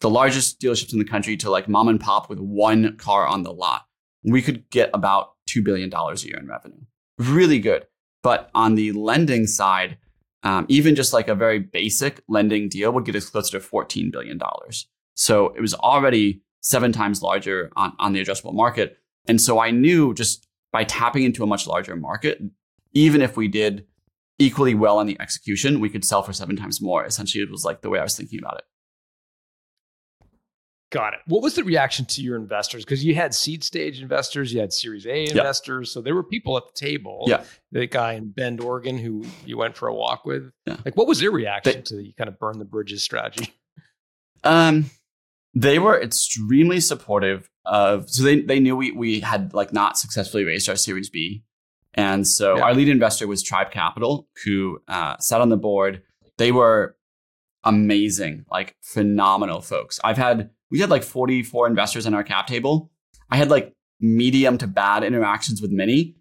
the largest dealerships in the country to like mom and pop with one car on the lot, we could get about two billion dollars a year in revenue really good. But on the lending side, um, even just like a very basic lending deal would get us closer to $14 billion. So it was already seven times larger on, on the addressable market. And so I knew just by tapping into a much larger market, even if we did equally well on the execution, we could sell for seven times more. Essentially, it was like the way I was thinking about it. Got it. What was the reaction to your investors? Because you had seed stage investors, you had Series A investors, so there were people at the table. Yeah. The guy in Bend, Oregon, who you went for a walk with. Yeah. Like, what was their reaction they, to the kind of burn the bridges strategy? Um, they were extremely supportive of. So they they knew we we had like not successfully raised our Series B, and so yeah. our lead investor was Tribe Capital, who uh, sat on the board. They were amazing, like phenomenal folks. I've had we had like 44 investors on our cap table. I had like medium to bad interactions with many.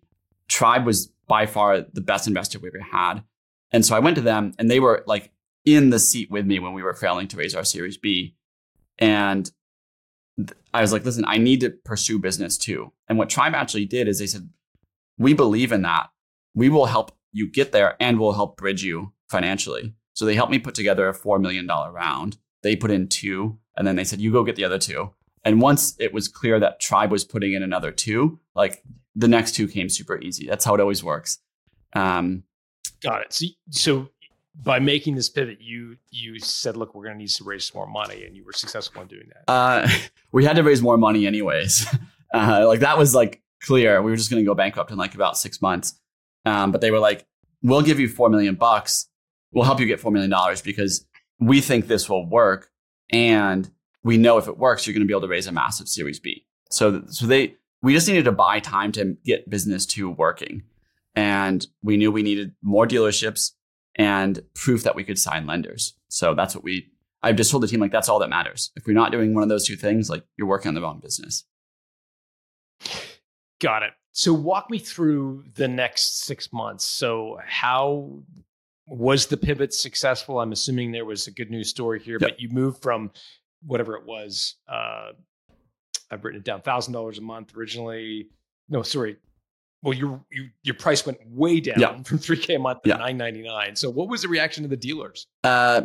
Tribe was by far the best investor we ever had. And so I went to them and they were like in the seat with me when we were failing to raise our Series B. And I was like, listen, I need to pursue business too. And what Tribe actually did is they said, we believe in that. We will help you get there and we'll help bridge you financially. So they helped me put together a $4 million round. They put in two. And then they said, you go get the other two. And once it was clear that Tribe was putting in another two, like the next two came super easy. That's how it always works. Um, Got it. So, so by making this pivot, you you said, look, we're going to need to raise some more money, and you were successful in doing that. Uh, we had to raise more money anyways. Uh, like that was like clear. We were just going to go bankrupt in like about six months. Um, but they were like, we'll give you four million bucks. We'll help you get four million dollars because we think this will work and we know if it works, you're going to be able to raise a massive Series B. So, so they, we just needed to buy time to get business to working. And we knew we needed more dealerships and proof that we could sign lenders. So that's what we, I've just told the team, like, that's all that matters. If you're not doing one of those two things, like, you're working on the wrong business. Got it. so walk me through the next six months. So how was the pivot successful? I'm assuming there was a good news story here, yep. but you moved from whatever it was. Uh, I've written it down, thousand dollars a month originally. No, sorry. Well, your you, your price went way down yep. from three k a month to yep. nine ninety nine. So, what was the reaction of the dealers? Uh,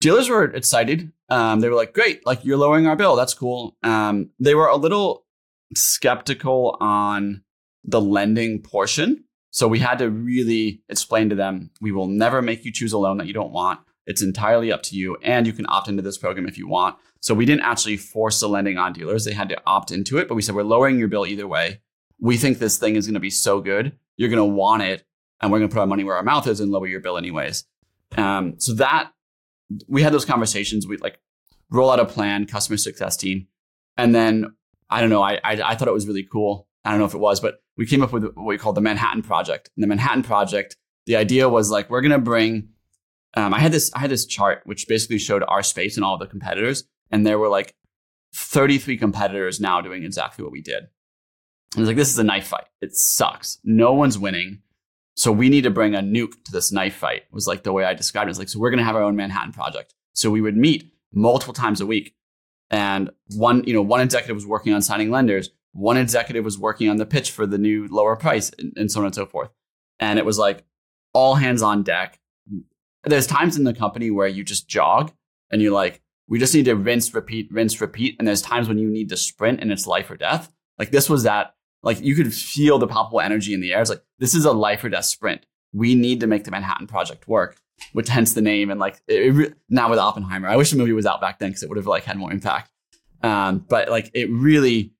dealers were excited. Um, they were like, "Great! Like you're lowering our bill. That's cool." Um, they were a little skeptical on the lending portion. So we had to really explain to them, we will never make you choose a loan that you don't want. It's entirely up to you. And you can opt into this program if you want. So we didn't actually force the lending on dealers. They had to opt into it. But we said, we're lowering your bill either way. We think this thing is going to be so good. You're going to want it. And we're going to put our money where our mouth is and lower your bill anyways. Um, so that we had those conversations. We like roll out a plan, customer success team. And then I don't know, I, I, I thought it was really cool. I don't know if it was, but we came up with what we call the Manhattan Project. And the Manhattan Project, the idea was like we're gonna bring. Um, I had this I had this chart which basically showed our space and all the competitors, and there were like 33 competitors now doing exactly what we did. And was like, this is a knife fight. It sucks. No one's winning. So we need to bring a nuke to this knife fight. Was like the way I described it. It's like, so we're gonna have our own Manhattan Project. So we would meet multiple times a week. And one, you know, one executive was working on signing lenders, one executive was working on the pitch for the new lower price and, and so on and so forth. And it was like all hands on deck. There's times in the company where you just jog and you're like, we just need to rinse, repeat, rinse, repeat. And there's times when you need to sprint and it's life or death. Like this was that, like you could feel the palpable energy in the air. It's like, this is a life or death sprint. We need to make the Manhattan Project work, which hence the name. And like, it, now with Oppenheimer, I wish the movie was out back then because it would have like had more impact. Um, but like, it really,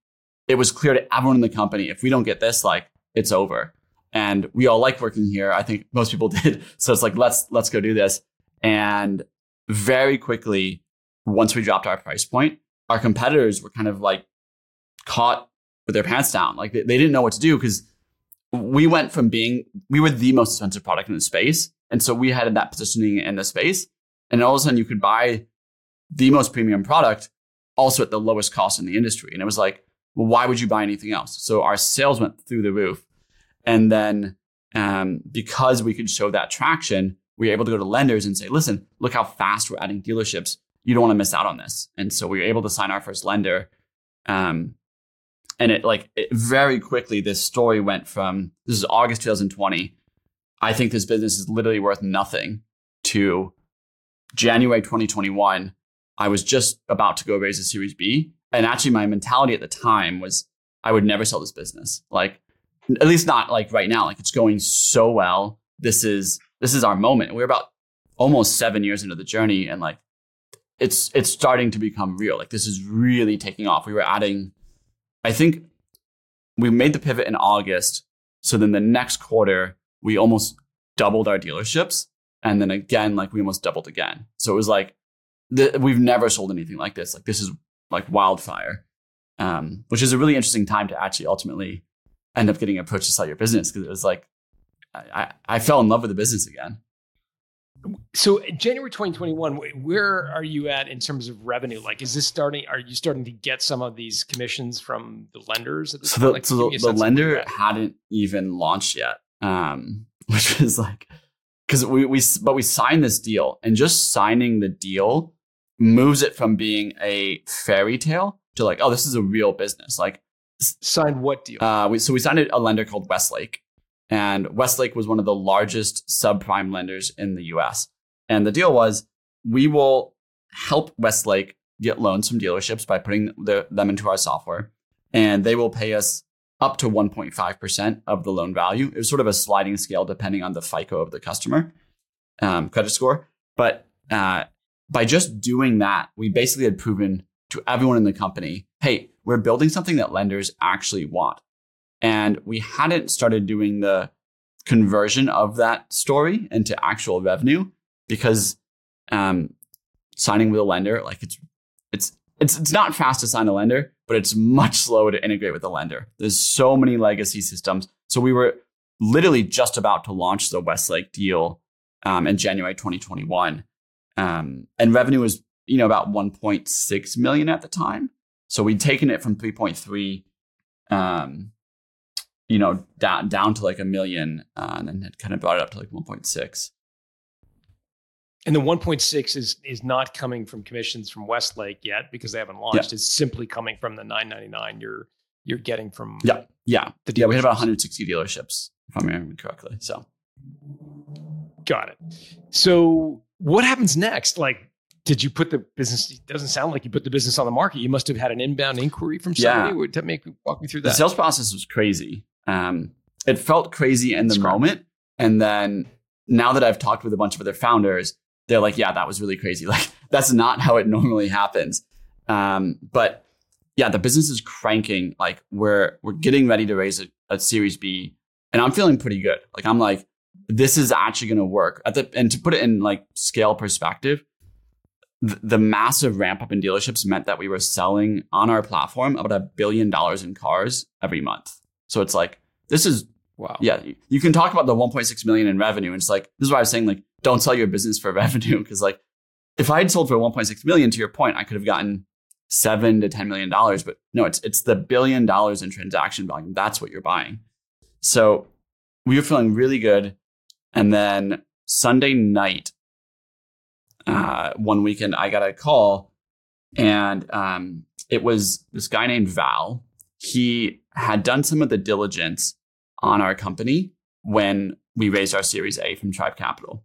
it was clear to everyone in the company if we don't get this, like it's over. And we all like working here. I think most people did. So it's like let's let's go do this. And very quickly, once we dropped our price point, our competitors were kind of like caught with their pants down. Like they, they didn't know what to do because we went from being we were the most expensive product in the space. And so we had that positioning in the space. And all of a sudden you could buy the most premium product also at the lowest cost in the industry. And it was like, well, why would you buy anything else? So our sales went through the roof. And then um, because we could show that traction, we were able to go to lenders and say, listen, look how fast we're adding dealerships. You don't want to miss out on this. And so we were able to sign our first lender. Um, and it like it very quickly, this story went from this is August 2020. I think this business is literally worth nothing to January 2021. I was just about to go raise a Series B and actually, my mentality at the time was I would never sell this business. Like, at least not like right now. Like, it's going so well. This is this is our moment. We're about almost seven years into the journey, and like, it's it's starting to become real. Like, this is really taking off. We were adding, I think, we made the pivot in August. So then the next quarter, we almost doubled our dealerships, and then again, like we almost doubled again. So it was like the, we've never sold anything like this. Like this is like wildfire, um, which is a really interesting time to actually ultimately end up getting approached to sell your business because it was like I, I fell in love with the business again. So January 2021, where are you at in terms of revenue? Like, is this starting? Are you starting to get some of these commissions from the lenders? At this so the, like, so the, the lender hadn't even launched yet, um, which was like because we we but we signed this deal and just signing the deal moves it from being a fairy tale to like, oh, this is a real business. Like, signed what deal? Uh, we, so we signed a lender called Westlake, and Westlake was one of the largest subprime lenders in the U.S. And the deal was, we will help Westlake get loans from dealerships by putting the, them into our software, and they will pay us up to 1.5% of the loan value. It was sort of a sliding scale depending on the FICO of the customer um, credit score. But uh, by just doing that, we basically had proven to everyone in the company, hey, we're building something that lenders actually want. And we hadn't started doing the conversion of that story into actual revenue because um, signing with a lender, like it's it's it's it's not fast to sign a lender, but it's much slower to integrate with a lender. There's so many legacy systems. So we were literally just about to launch the Westlake deal um, in January 2021. Um, and revenue was, you know, about 1.6 million at the time. So we'd taken it from 3.3 um, you know, down down to like a million, uh, and then had kind of brought it up to like 1.6. And the 1.6 is is not coming from commissions from Westlake yet because they haven't launched. It's simply coming from the 999 you're you're getting from Yeah, yeah, the yeah. We had about 160 dealerships, if I'm remembering correctly. So Got it. So what happens next? Like, did you put the business? It doesn't sound like you put the business on the market. You must have had an inbound inquiry from somebody. Yeah. Would to make walk me through the sales process was crazy. Um, it felt crazy in the moment, and then now that I've talked with a bunch of other founders, they're like, "Yeah, that was really crazy. Like that's not how it normally happens." Um, but yeah, the business is cranking. Like we're we're getting ready to raise a, a Series B, and I'm feeling pretty good. Like I'm like, this is actually going to work. At the and to put it in like scale perspective, th- the massive ramp up in dealerships meant that we were selling on our platform about a billion dollars in cars every month. So it's like this is wow. yeah. you- You can talk about the 1.6 million in revenue, and it's like this is why I was saying like don't sell your business for revenue because like if I had sold for 1.6 million, to your point, I could have gotten seven to 10 million dollars. But no, it's it's the billion dollars in transaction volume. That's what you're buying. So we were feeling really good, and then Sunday night, uh, one weekend, I got a call, and um, it was this guy named Val. He had done some of the diligence on our company when we raised our Series A from Tribe Capital.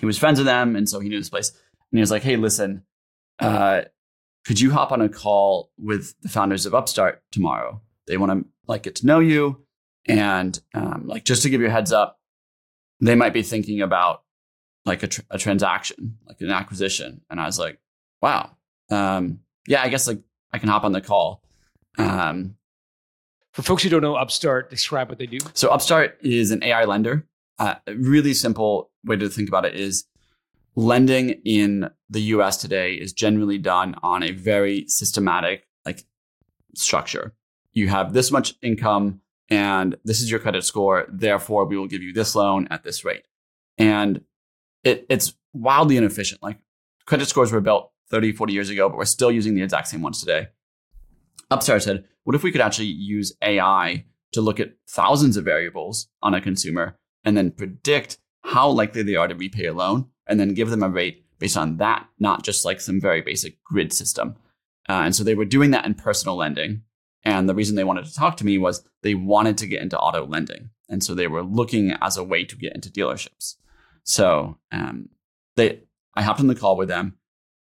He was friends with them, and so he knew this place. And he was like, "Hey, listen, uh, could you hop on a call with the founders of Upstart tomorrow? They want to like get to know you, and um, like just to give you a heads up, they might be thinking about like a, tr- a transaction, like an acquisition." And I was like, "Wow, um, yeah, I guess like I can hop on the call." Um, For folks who don't know Upstart, describe what they do. so Upstart is an AI lender. Uh, a really simple way to think about it is lending in the US today is generally done on a very systematic like structure. You have this much income and this is your credit score, therefore we will give you this loan at this rate. And it, it's wildly inefficient. Like credit scores were built 30, 40 years ago, but we're still using the exact same ones today. Upstart said, what if we could actually use AI to look at thousands of variables on a consumer and then predict how likely they are to repay a loan and then give them a rate based on that, not just like some very basic grid system. Uh, and so they were doing that in personal lending. And the reason they wanted to talk to me was they wanted to get into auto lending. And so they were looking as a way to get into dealerships. So um, they, I hopped on the call with them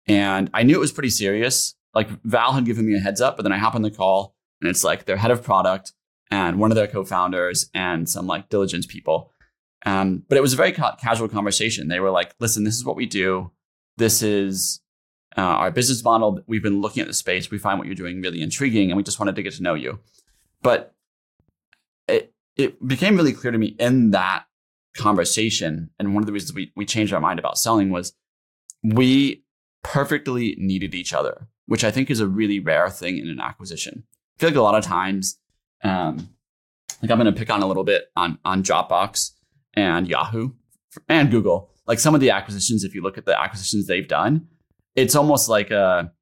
and I knew it was pretty serious. Like Val had given me a heads up, but then I hop on the call and it's like their head of product and one of their co-founders and some like diligence people. Um, but it was a very ca- casual conversation. They were like, "Listen, this is what we do. This is uh, our business model. We've been looking at the space. We find what you're doing really intriguing, and we just wanted to get to know you." But it it became really clear to me in that conversation, and one of the reasons we we changed our mind about selling was we perfectly needed each other, which I think is a really rare thing in an acquisition. I feel like a lot of times, um, like I'm going to pick on a little bit on on Dropbox and Yahoo and Google. Like some of the acquisitions, if you look at the acquisitions they've done, it's almost like a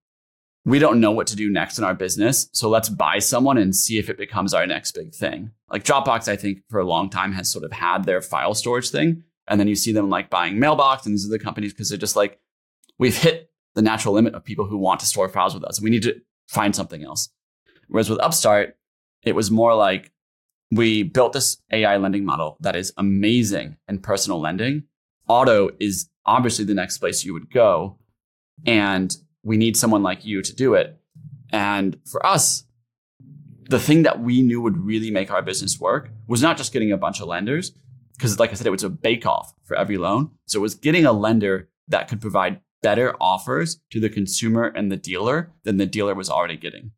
we don't know what to do next in our business, so let's buy someone and see if it becomes our next big thing. Like Dropbox, I think for a long time has sort of had their file storage thing, and then you see them like buying Mailbox and these other companies because they're just like we've hit the natural limit of people who want to store files with us. We need to find something else. Whereas with Upstart, it was more like we built this AI lending model that is amazing in personal lending. Auto is obviously the next place you would go. And we need someone like you to do it. And for us, the thing that we knew would really make our business work was not just getting a bunch of lenders, because like I said, it was a bake off for every loan. So it was getting a lender that could provide better offers to the consumer and the dealer than the dealer was already getting.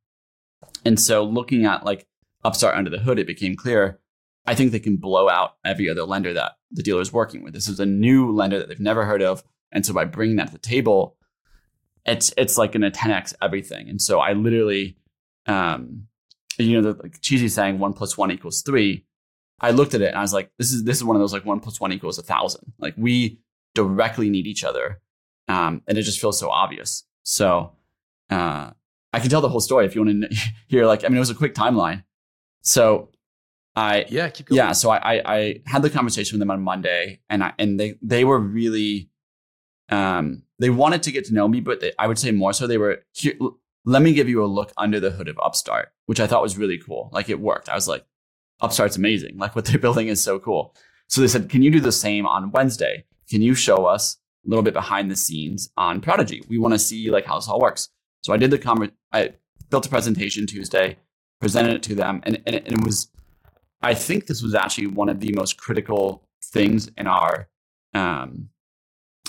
And so looking at like Upstart under the hood, it became clear. I think they can blow out every other lender that the dealer is working with. This is a new lender that they've never heard of, and so by bringing that to the table, it's it's like to 10x everything. And so I literally, um, you know, the like cheesy saying one plus one equals three. I looked at it and I was like, this is this is one of those like one plus one equals a thousand. Like we directly need each other, um, and it just feels so obvious. So uh, I can tell the whole story if you want to hear. Like, I mean, it was a quick timeline. So I Yeah, keep going. yeah, so I, I I had the conversation with them on Monday, and I and they they were really, um, they wanted to get to know me, but they, I would say more so they were. Here, let me give you a look under the hood of Upstart, which I thought was really cool. Like it worked. I was like, Upstart's amazing. Like what they're building is so cool. So they said, can you do the same on Wednesday? Can you show us a little bit behind the scenes on Prodigy? We want to see like how this all works. So I did the conver- I built a presentation Tuesday, presented it to them, and, and, it, and it was I think this was actually one of the most critical things in our um,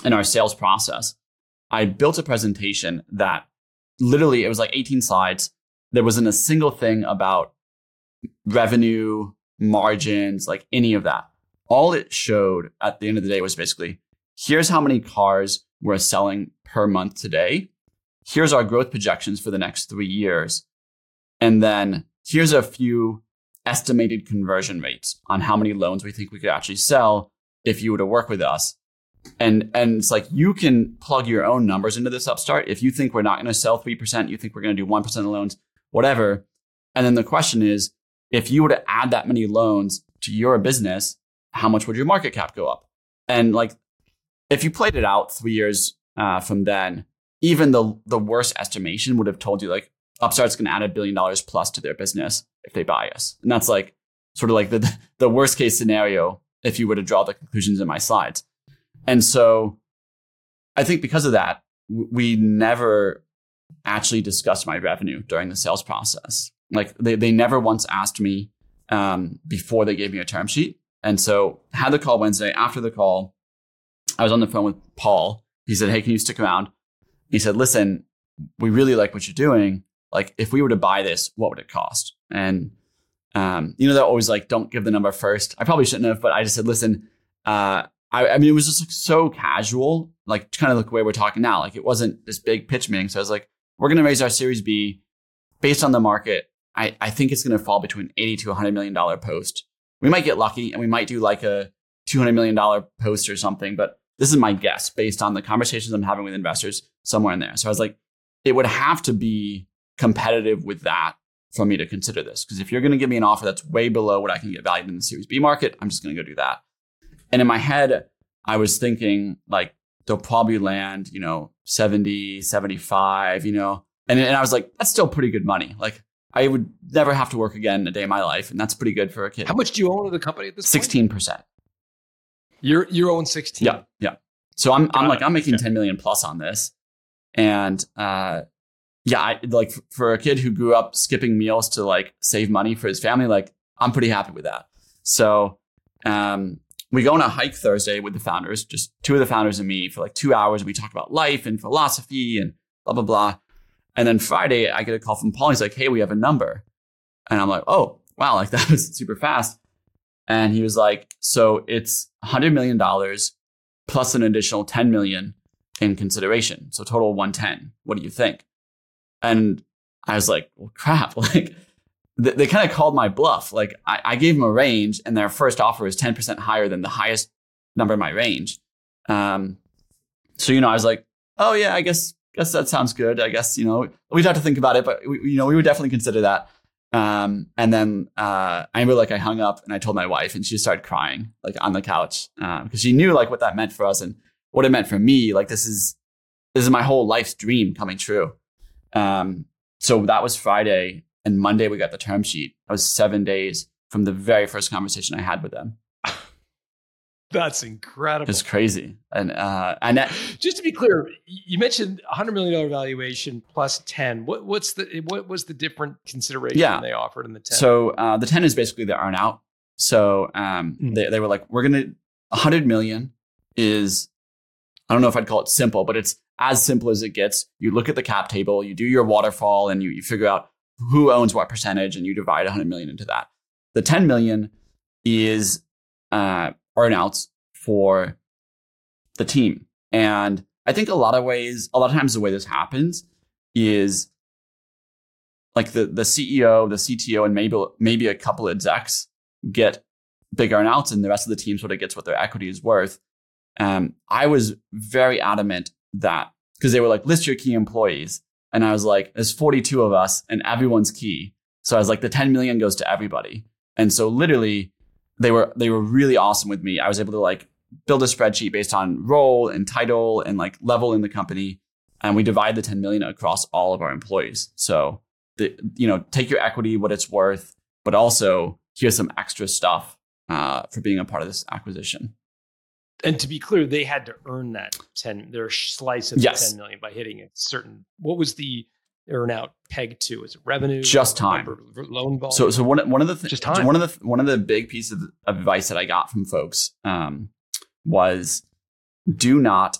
in our sales process. I built a presentation that literally it was like 18 slides. There wasn't a single thing about revenue, margins, like any of that. All it showed at the end of the day was basically here's how many cars we're selling per month today. Here's our growth projections for the next three years. And then here's a few estimated conversion rates on how many loans we think we could actually sell if you were to work with us. And and it's like you can plug your own numbers into this upstart. If you think we're not going to sell 3%, you think we're going to do 1% of loans, whatever. And then the question is, if you were to add that many loans to your business, how much would your market cap go up? And like, if you played it out three years uh, from then, even the the worst estimation would have told you like Upstart's going to add a billion dollars plus to their business if they buy us. And that's like sort of like the, the worst case scenario if you were to draw the conclusions in my slides. And so I think because of that, we never actually discussed my revenue during the sales process. Like they, they never once asked me um, before they gave me a term sheet. And so had the call Wednesday. After the call, I was on the phone with Paul. He said, Hey, can you stick around? He said, Listen, we really like what you're doing like if we were to buy this, what would it cost? And um, you know, they're always like, don't give the number first. I probably shouldn't have, but I just said, listen, uh, I, I mean, it was just like so casual, like kind of like the way we're talking now. Like it wasn't this big pitch meeting. So I was like, we're going to raise our Series B based on the market. I, I think it's going to fall between 80 to 100 million dollar post. We might get lucky and we might do like a 200 million dollar post or something, but this is my guess based on the conversations I'm having with investors somewhere in there. So I was like, it would have to be competitive with that for me to consider this. Because if you're going to give me an offer that's way below what I can get valued in the Series B market, I'm just going to go do that. And in my head, I was thinking like they'll probably land, you know, 70, 75, you know. And, and I was like, that's still pretty good money. Like I would never have to work again a day in my life. And that's pretty good for a kid. How much do you own of the company at this 16%. You're you own 16. Yeah. Yeah. So I'm, I'm like. I'm making Okay. 10 million plus on this. And, uh, yeah, I, like for a kid who grew up skipping meals to like save money for his family, like I'm pretty happy with that. So, um, we go on a hike Thursday with the founders, just two of the founders and me for like two hours. We talk about life and philosophy and blah, blah, blah. And then Friday, I get a call from Paul. He's like, Hey, we have a number. And I'm like, Oh, wow, like that was super fast. And he was like, So it's $100 million plus an additional 10 million in consideration. So total 110. What do you think? And I was like, well, crap. Like they, they kind of called my bluff. Like I, I gave them a range and their first offer was 10% higher than the highest number in my range. Um, so, you know, I was like, oh yeah, I guess, guess that sounds good. I guess, you know, we'd have to think about it, but we, you know, we would definitely consider that. Um, and then, uh, I remember like I hung up and I told my wife and she started crying like on the couch, um, because she knew like what that meant for us and what it meant for me. Like this is, this is my whole life's dream coming true. Um, so that was Friday and Monday we got the term sheet. That was seven days from the very first conversation I had with them. That's incredible. It's crazy. And, uh, and that, Just to be clear, you mentioned 100 million dollar valuation plus 10. What what's the what was the different consideration Yeah. they offered in the 10? So uh, the 10 is basically the earn out. So um, Mm. they, they were like, we're going to, a 100 million is, I don't know if I'd call it simple, but it's as simple as it gets. You look at the cap table, you do your waterfall, and you, you figure out who owns what percentage, and you divide 100 million into that. The 10 million is uh, earnouts for the team. And I think a lot of ways, a lot of times the way this happens is like the the CEO, the CTO, and maybe maybe a couple of execs get big earnouts, and the rest of the team sort of gets what their equity is worth. Um, I was very adamant that because they were like list your key employees, and I was like, there's 42 of us, and everyone's key. So I was like, the 10 million goes to everybody. And so literally they were they were really awesome with me. I was able to like build a spreadsheet based on role and title and like level in the company and we divide the 10 million across all of our employees. So the you know, take your equity what it's worth, but also here's some extra stuff uh, for being a part of this acquisition. And to be clear, they had to earn that 10 their slice of Yes. the 10 million by hitting a certain what was the earn out pegged to? Is it revenue? Just time. Loan volume? So, so one one of the th- Just time. one of the one of the big pieces of advice that I got from folks um, was do not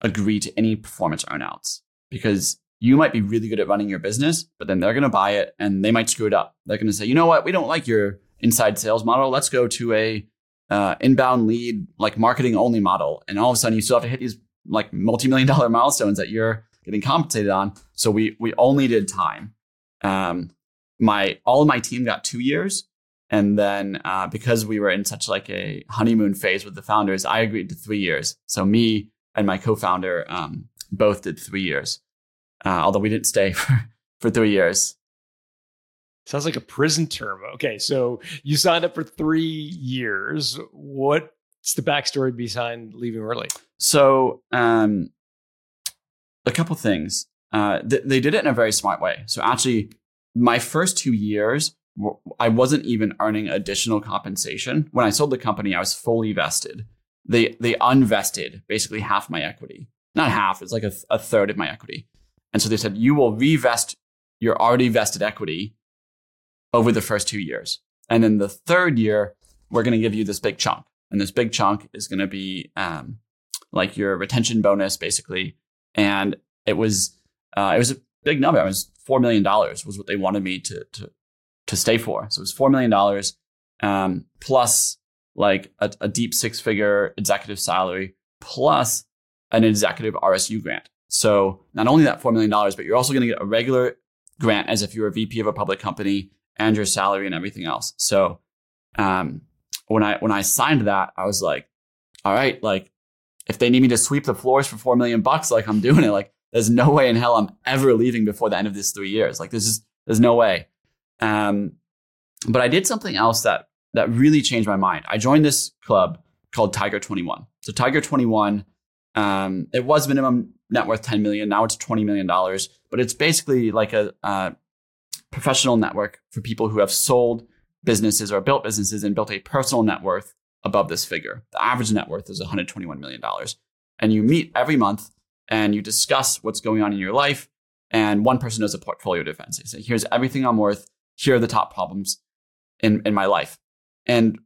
agree to any performance earnouts because you might be really good at running your business, but then they're going to buy it and they might screw it up. They're going to say, you know what, we don't like your inside sales model. Let's go to a uh, inbound lead like marketing only model, and all of a sudden you still have to hit these like multi million dollar milestones that you're getting compensated on. So we we only did time. Um, my all of my team got two years, and then uh, because we were in such like a honeymoon phase with the founders, I agreed to three years. So me and my co-founder um, both did three years, uh, although we didn't stay for for three years. Sounds like a prison term. Okay, so you signed up for three years. What's the backstory behind leaving early? So, um, a couple things. Uh, th- they did it in a very smart way. So, actually, my first two years, I wasn't even earning additional compensation. When I sold the company, I was fully vested. They they unvested basically half my equity. Not half. It's like a, th- a third of my equity. And so they said you will revest your already vested equity over the first two years, and then the third year we're going to give you this big chunk, and this big chunk is going to be um, like your retention bonus basically. And it was uh, it was a big number. It was four million dollars was what they wanted me to to to stay for. So it was four million dollars um, plus like a, a deep six figure executive salary plus an executive rsu grant. So not only that four million dollars but you're also going to get a regular grant as if you were a vp of a public company and your salary and everything else so um, when i when i signed that i was like all right like if they need me to sweep the floors for four million bucks, like I'm doing it. Like there's no way in hell I'm ever leaving before the end of this three years. Like there's just there's no way. Um, but I did something else that that really changed my mind. I joined this club called Tiger 21. So Tiger 21, um, it was minimum net worth 10 million. Now it's 20 million dollars. But it's basically like a, uh professional network for people who have sold businesses or built businesses and built a personal net worth above this figure. The average net worth is $121 million. And you meet every month and you discuss what's going on in your life. And one person does a portfolio defense. They say, here's everything I'm worth. Here are the top problems in, in my life. And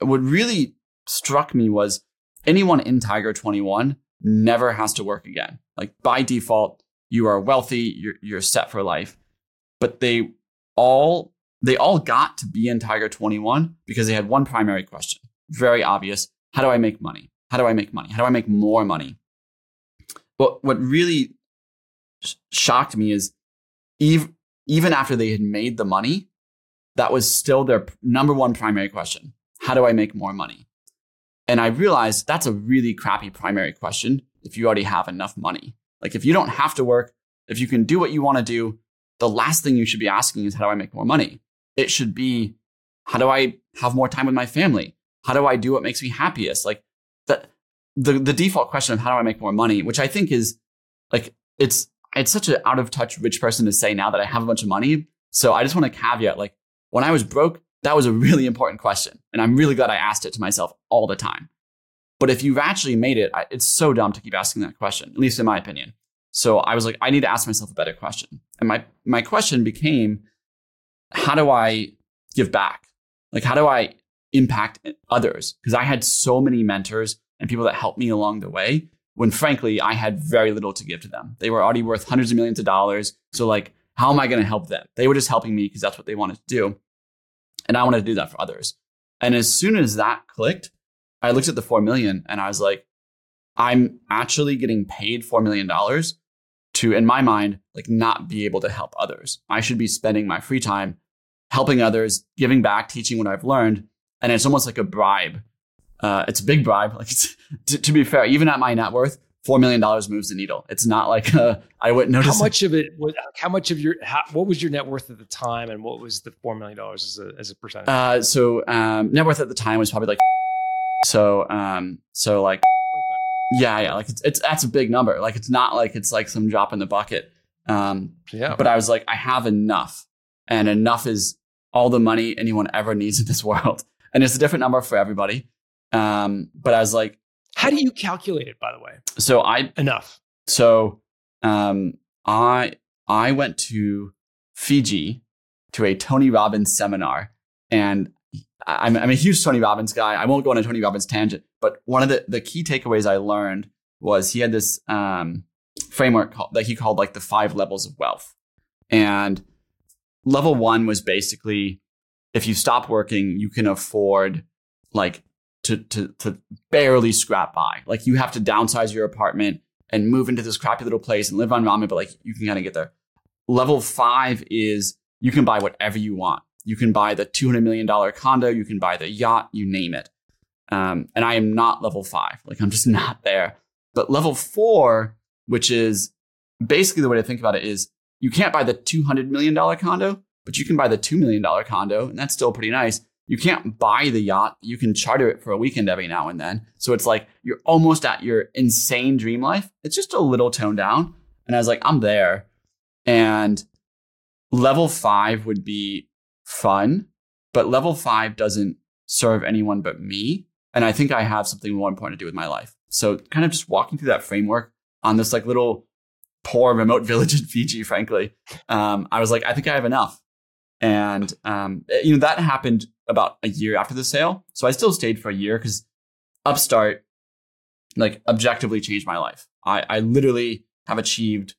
what really struck me was anyone in Tiger 21 never has to work again. Like by default, you are wealthy, you're, you're set for life. But they all they all got to be in Tiger 21 because they had one primary question. Very obvious. How do I make money? How do I make money? How do I make more money? But what really sh- shocked me is even, even after they had made the money, that was still their number one primary question. How do I make more money? And I realized that's a really crappy primary question if you already have enough money. Like if you don't have to work, if you can do what you want to do, the last thing you should be asking is how do I make more money? it should be how do I have more time with my family? How do I do what makes me happiest? Like the the the default question of how do I make more money, which I think is like it's it's such an out of touch rich person to say now that I have a bunch of money. So I just want to caveat like when I was broke, that was a really important question, and I'm really glad I asked it to myself all the time. But if you've actually made it, it's so dumb to keep asking that question, at least in my opinion. So I was like, I need to ask myself a better question, and my my question became how do I give back? Like, how do I impact others? Because I had so many mentors and people that helped me along the way when frankly, I had very little to give to them. They were already worth hundreds of millions of dollars. So, like, how am I going to help them? They were just helping me because that's what they wanted to do. And I wanted to do that for others. And as soon as that clicked, I looked at the 4 million and I was like, I'm actually getting paid $4 million to, in my mind, like not be able to help others. I should be spending my free time helping others, giving back, teaching what I've learned. And it's almost like a bribe. Uh, it's a big bribe. Like it's, to, to be fair, even at my net worth, four million dollars moves the needle. It's not like uh, I wouldn't notice. How much of it? Was, how much of your? How, what was your net worth at the time, and what was the four million dollars as a as a percentage? Uh, so um, net worth at the time was probably like so um so like yeah yeah like it's, it's that's a big number. Like it's not like it's like some drop in the bucket. Um, yeah, but I was like I have enough, and enough is all the money anyone ever needs in this world, and it's a different number for everybody. Um, but I was like, how do you calculate it? By the way, so I enough. So um, I I went to Fiji to a Tony Robbins seminar, and I'm, I'm a huge Tony Robbins guy. I won't go on a Tony Robbins tangent, but one of the, the key takeaways I learned was he had this um, framework called, that he called like the five levels of wealth. And level one was basically if you stop working, you can afford like to, to, to barely scrap by. Like you have to downsize your apartment and move into this crappy little place and live on ramen, but like you can kind of get there. Level five is you can buy whatever you want. You can buy the $200 million condo, you can buy the yacht, you name it. Um, and I am not level five. Like I'm just not there. But level four, which is basically the way to think about it, is you can't buy the $200 million condo, but you can buy the $2 million condo, and that's still pretty nice. You can't buy the yacht. You can charter it for a weekend every now and then. So it's like you're almost at your insane dream life. It's just a little toned down. And I was like, I'm there. And level five would be fun, but level five doesn't serve anyone but me. And I think I have something more important to do with my life. So kind of just walking through that framework on this like little poor remote village in Fiji, frankly, um, I was like, I think I have enough. And um, you know that happened about a year after the sale. So I still stayed for a year because Upstart, like, objectively changed my life. I, I literally have achieved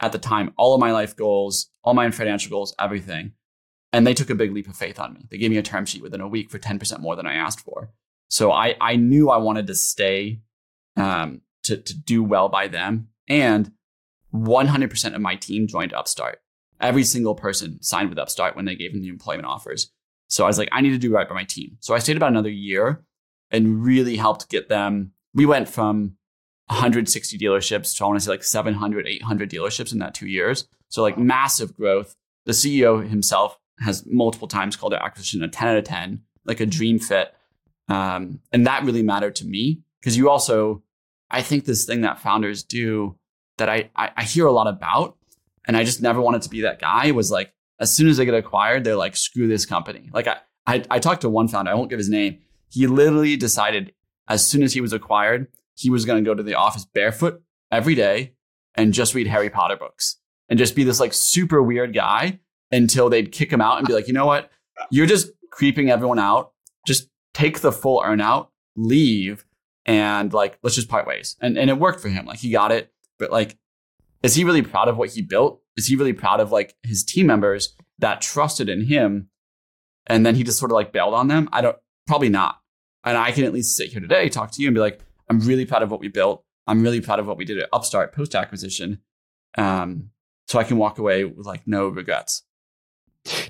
at the time all of my life goals, all my financial goals, everything. And they took a big leap of faith on me. They gave me a term sheet within a week for 10% more than I asked for. So I, I knew I wanted to stay um, to, to do well by them. And 100% of my team joined Upstart. Every single person signed with Upstart when they gave them the employment offers. So I was like, I need to do right by my team. So I stayed about another year and really helped get them. We went from 160 dealerships to I want to say like 700, 800 dealerships in that two years. So like massive growth. The CEO himself has multiple times called their acquisition a 10 out of 10, like a dream fit. Um, and that really mattered to me because you also, I think this thing that founders do that I, I, I hear a lot about, and I just never wanted to be that guy was like, as soon as they get acquired, they're like, screw this company. Like I, I, I talked to one founder, I won't give his name. He literally decided as soon as he was acquired, he was going to go to the office barefoot every day and just read Harry Potter books and just be this like super weird guy until they'd kick him out and be like, you know what? You're just creeping everyone out. Just take the full earn out, leave, and like, let's just part ways. And, and it worked for him. Like he got it. But like, is he really proud of what he built? Is he really proud of like his team members that trusted in him? And then he just sort of like bailed on them? I don't, probably not. And I can at least sit here today, talk to you and be like, I'm really proud of what we built. I'm really proud of what we did at Upstart post acquisition. Um, so I can walk away with like no regrets.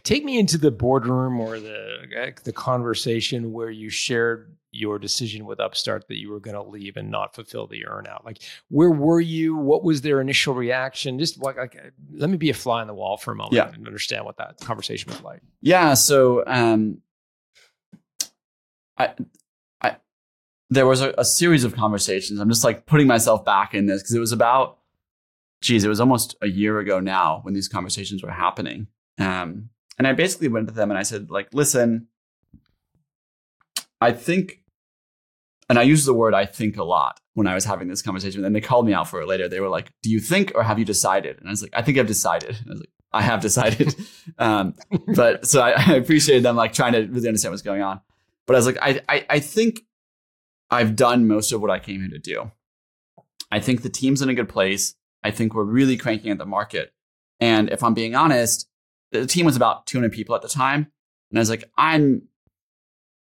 Take me into the boardroom or the the conversation where you shared your decision with Upstart that you were going to leave and not fulfill the earnout. Like, where were you? What was their initial reaction? Just like, like let me be a fly on the wall for a moment yeah. and understand what that conversation was like. Yeah. So, um, I, I, there was a, a series of conversations. I'm just like putting myself back in this because it was about, geez, it was almost a year ago now when these conversations were happening. Um, and I basically went to them and I said, like, listen, I think, and I use the word I think a lot when I was having this conversation. And they called me out for it later. They were like, do you think or have you decided? And I was like, I think I've decided. And I was like, I have decided. um, but so I, I appreciated them like trying to really understand what's going on. But I was like, I, I, I think I've done most of what I came here to do. I think the team's in a good place. I think we're really cranking at the market. And if I'm being honest, the team was about 200 people at the time. And I was like, I'm,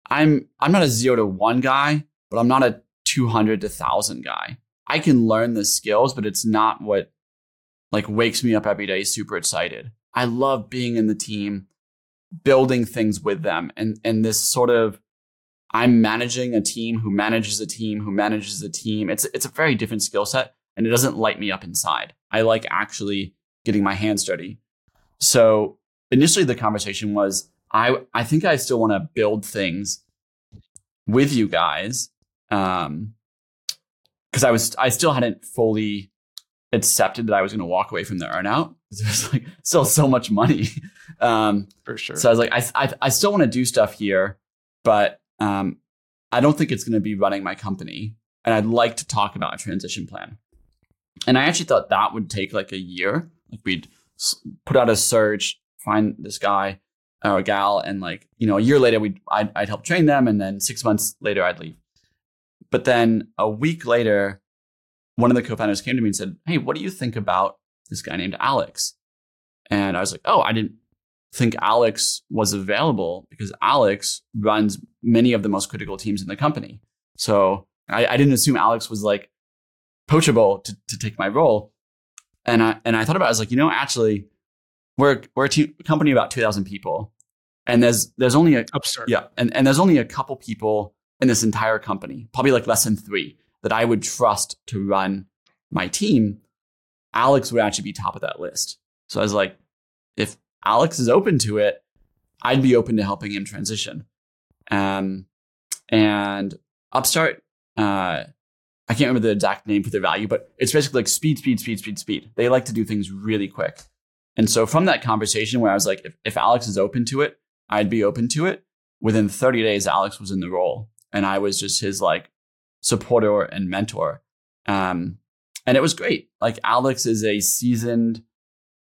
I'm, I'm not a zero to one guy, but I'm not a 200 to thousand guy. I can learn the skills, but it's not what like wakes me up every day super excited. I love being in the team, building things with them and, and this sort of I'm managing a team who manages a team who manages a team. It's it's a very different skill set and it doesn't light me up inside. I like actually getting my hands dirty. So initially the conversation was I I think I still want to build things with you guys. Um because I was I still hadn't fully accepted that I was going to walk away from the earnout because there's like still so much money. Um, For sure. so I was like, I, I, I still want to do stuff here, but um, I don't think it's going to be running my company. And I'd like to talk about a transition plan. And I actually thought that would take like a year. Like we'd put out a search, find this guy or a gal, and like you know, a year later, we'd I'd, I'd help train them, and then six months later, I'd leave. But then a week later, one of the co-founders came to me and said, "Hey, what do you think about this guy named Alex?" And I was like, "Oh, I didn't think Alex was available because Alex runs many of the most critical teams in the company. So I, I didn't assume Alex was like poachable to, to take my role. And I and I thought about it, I was like, you know, actually, we're we're a te- company about two thousand people, and there's there's only a Upstart. yeah, and, and there's only a couple people in this entire company, probably like less than three, that I would trust to run my team. Alex would actually be top of that list. So I was like, if Alex is open to it, I'd be open to helping him transition. Um, and Upstart, uh, I can't remember the exact name for their value, but it's basically like speed, speed, speed, speed, speed. They like to do things really quick. And so from that conversation where I was like, if, if Alex is open to it, I'd be open to it. Within 30 days, Alex was in the role and I was just his like supporter and mentor. Um, and it was great. Like Alex is a seasoned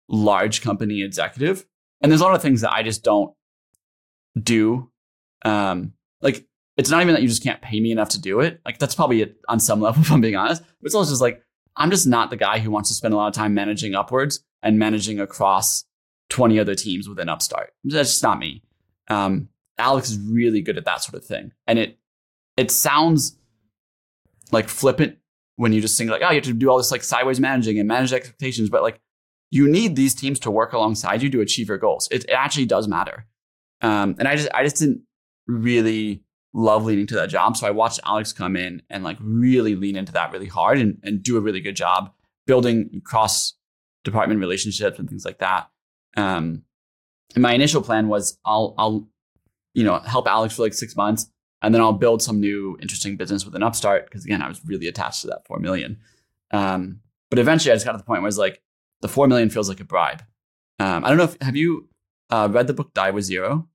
large company executive. And there's a lot of things that I just don't do. Um, like it's not even that you just can't pay me enough to do it. Like that's probably it on some level, if I'm being honest. But it's also just like I'm just not the guy who wants to spend a lot of time managing upwards and managing across 20 other teams within Upstart. That's just not me. Um, Alex is really good at that sort of thing, and it it sounds like flippant when you just think like, oh, you have to do all this like sideways managing and manage expectations, but like you need these teams to work alongside you to achieve your goals. It, it actually does matter. Um, and I just I just didn't really love leaning to that job. So I watched Alex come in and like really lean into that really hard and, and do a really good job building cross department relationships and things like that. Um, and my initial plan was I'll I'll you know help Alex for like six months and then I'll build some new interesting business with an upstart because again I was really attached to that four million. Um, but eventually I just got to the point where it's like the four million feels like a bribe. Um, I don't know if have you uh, read the book Die with Zero?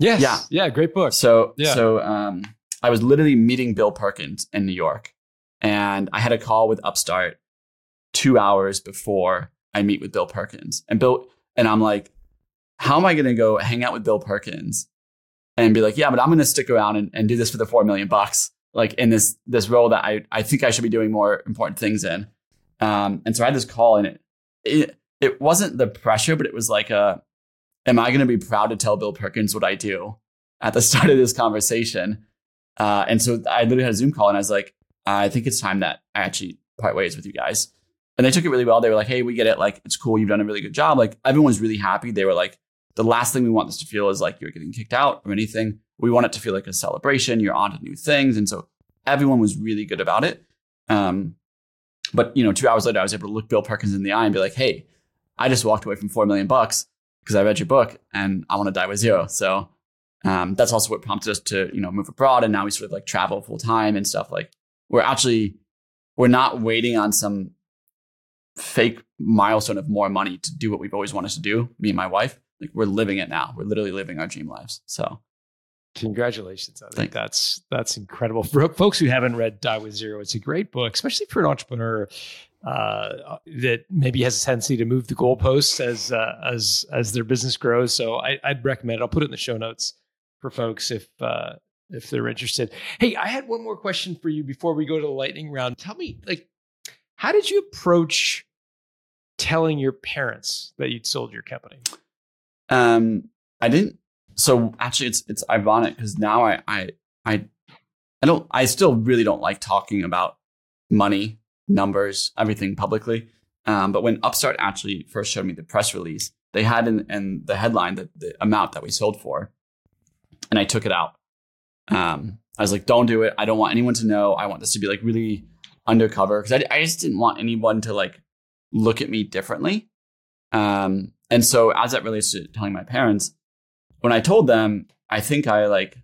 Yes. Yeah. Yeah. Great book. So Yeah. so um, I was literally meeting Bill Perkins in New York, and I had a call with Upstart two hours before I meet with Bill Perkins, and Bill and I'm like, how am I going to go hang out with Bill Perkins and be like, yeah, but I'm going to stick around and, and do this for the four million bucks, like in this this role that I I think I should be doing more important things in. Um, and so I had this call, and it it it wasn't the pressure, but it was like a am I going to be proud to tell Bill Perkins what I do at the start of this conversation? Uh, and so I literally had a Zoom call and I was like, I think it's time that I actually part ways with you guys. And they took it really well. They were like, hey, we get it. Like, it's cool. You've done a really good job. Like, everyone's really happy. They were like, the last thing we want this to feel is like you're getting kicked out or anything. We want it to feel like a celebration. You're on to new things. And so everyone was really good about it. Um, but, you know, two hours later, I was able to look Bill Perkins in the eye and be like, hey, I just walked away from 4 million bucks because I read your book and I want to die with zero. So um, that's also what prompted us to, you know, move abroad. And now we sort of like travel full time and stuff. Like we're actually, we're not waiting on some fake milestone of more money to do what we've always wanted to do, me and my wife. Like we're living it now. We're literally living our dream lives. So Congratulations. I think Thank- that's that's incredible. For folks who haven't read Die with Zero, it's a great book, especially for an entrepreneur uh, that maybe has a tendency to move the goalposts as uh, as as their business grows. So I, I'd recommend it. I'll put it in the show notes for folks if uh, if they're interested. Hey, I had one more question for you before we go to the lightning round. Tell me, like, how did you approach telling your parents that you'd sold your company? Um, I didn't. So actually, it's it's ironic because now I I I I don't. I still really don't like talking about money, numbers, everything publicly. Um, but when Upstart actually first showed me the press release, they had in, in the headline that the amount that we sold for, and I took it out. Um, I was like, don't do it. I don't want anyone to know. I want this to be like really undercover because I, I just didn't want anyone to like look at me differently. Um, and so as that relates to telling my parents, when I told them, I think I like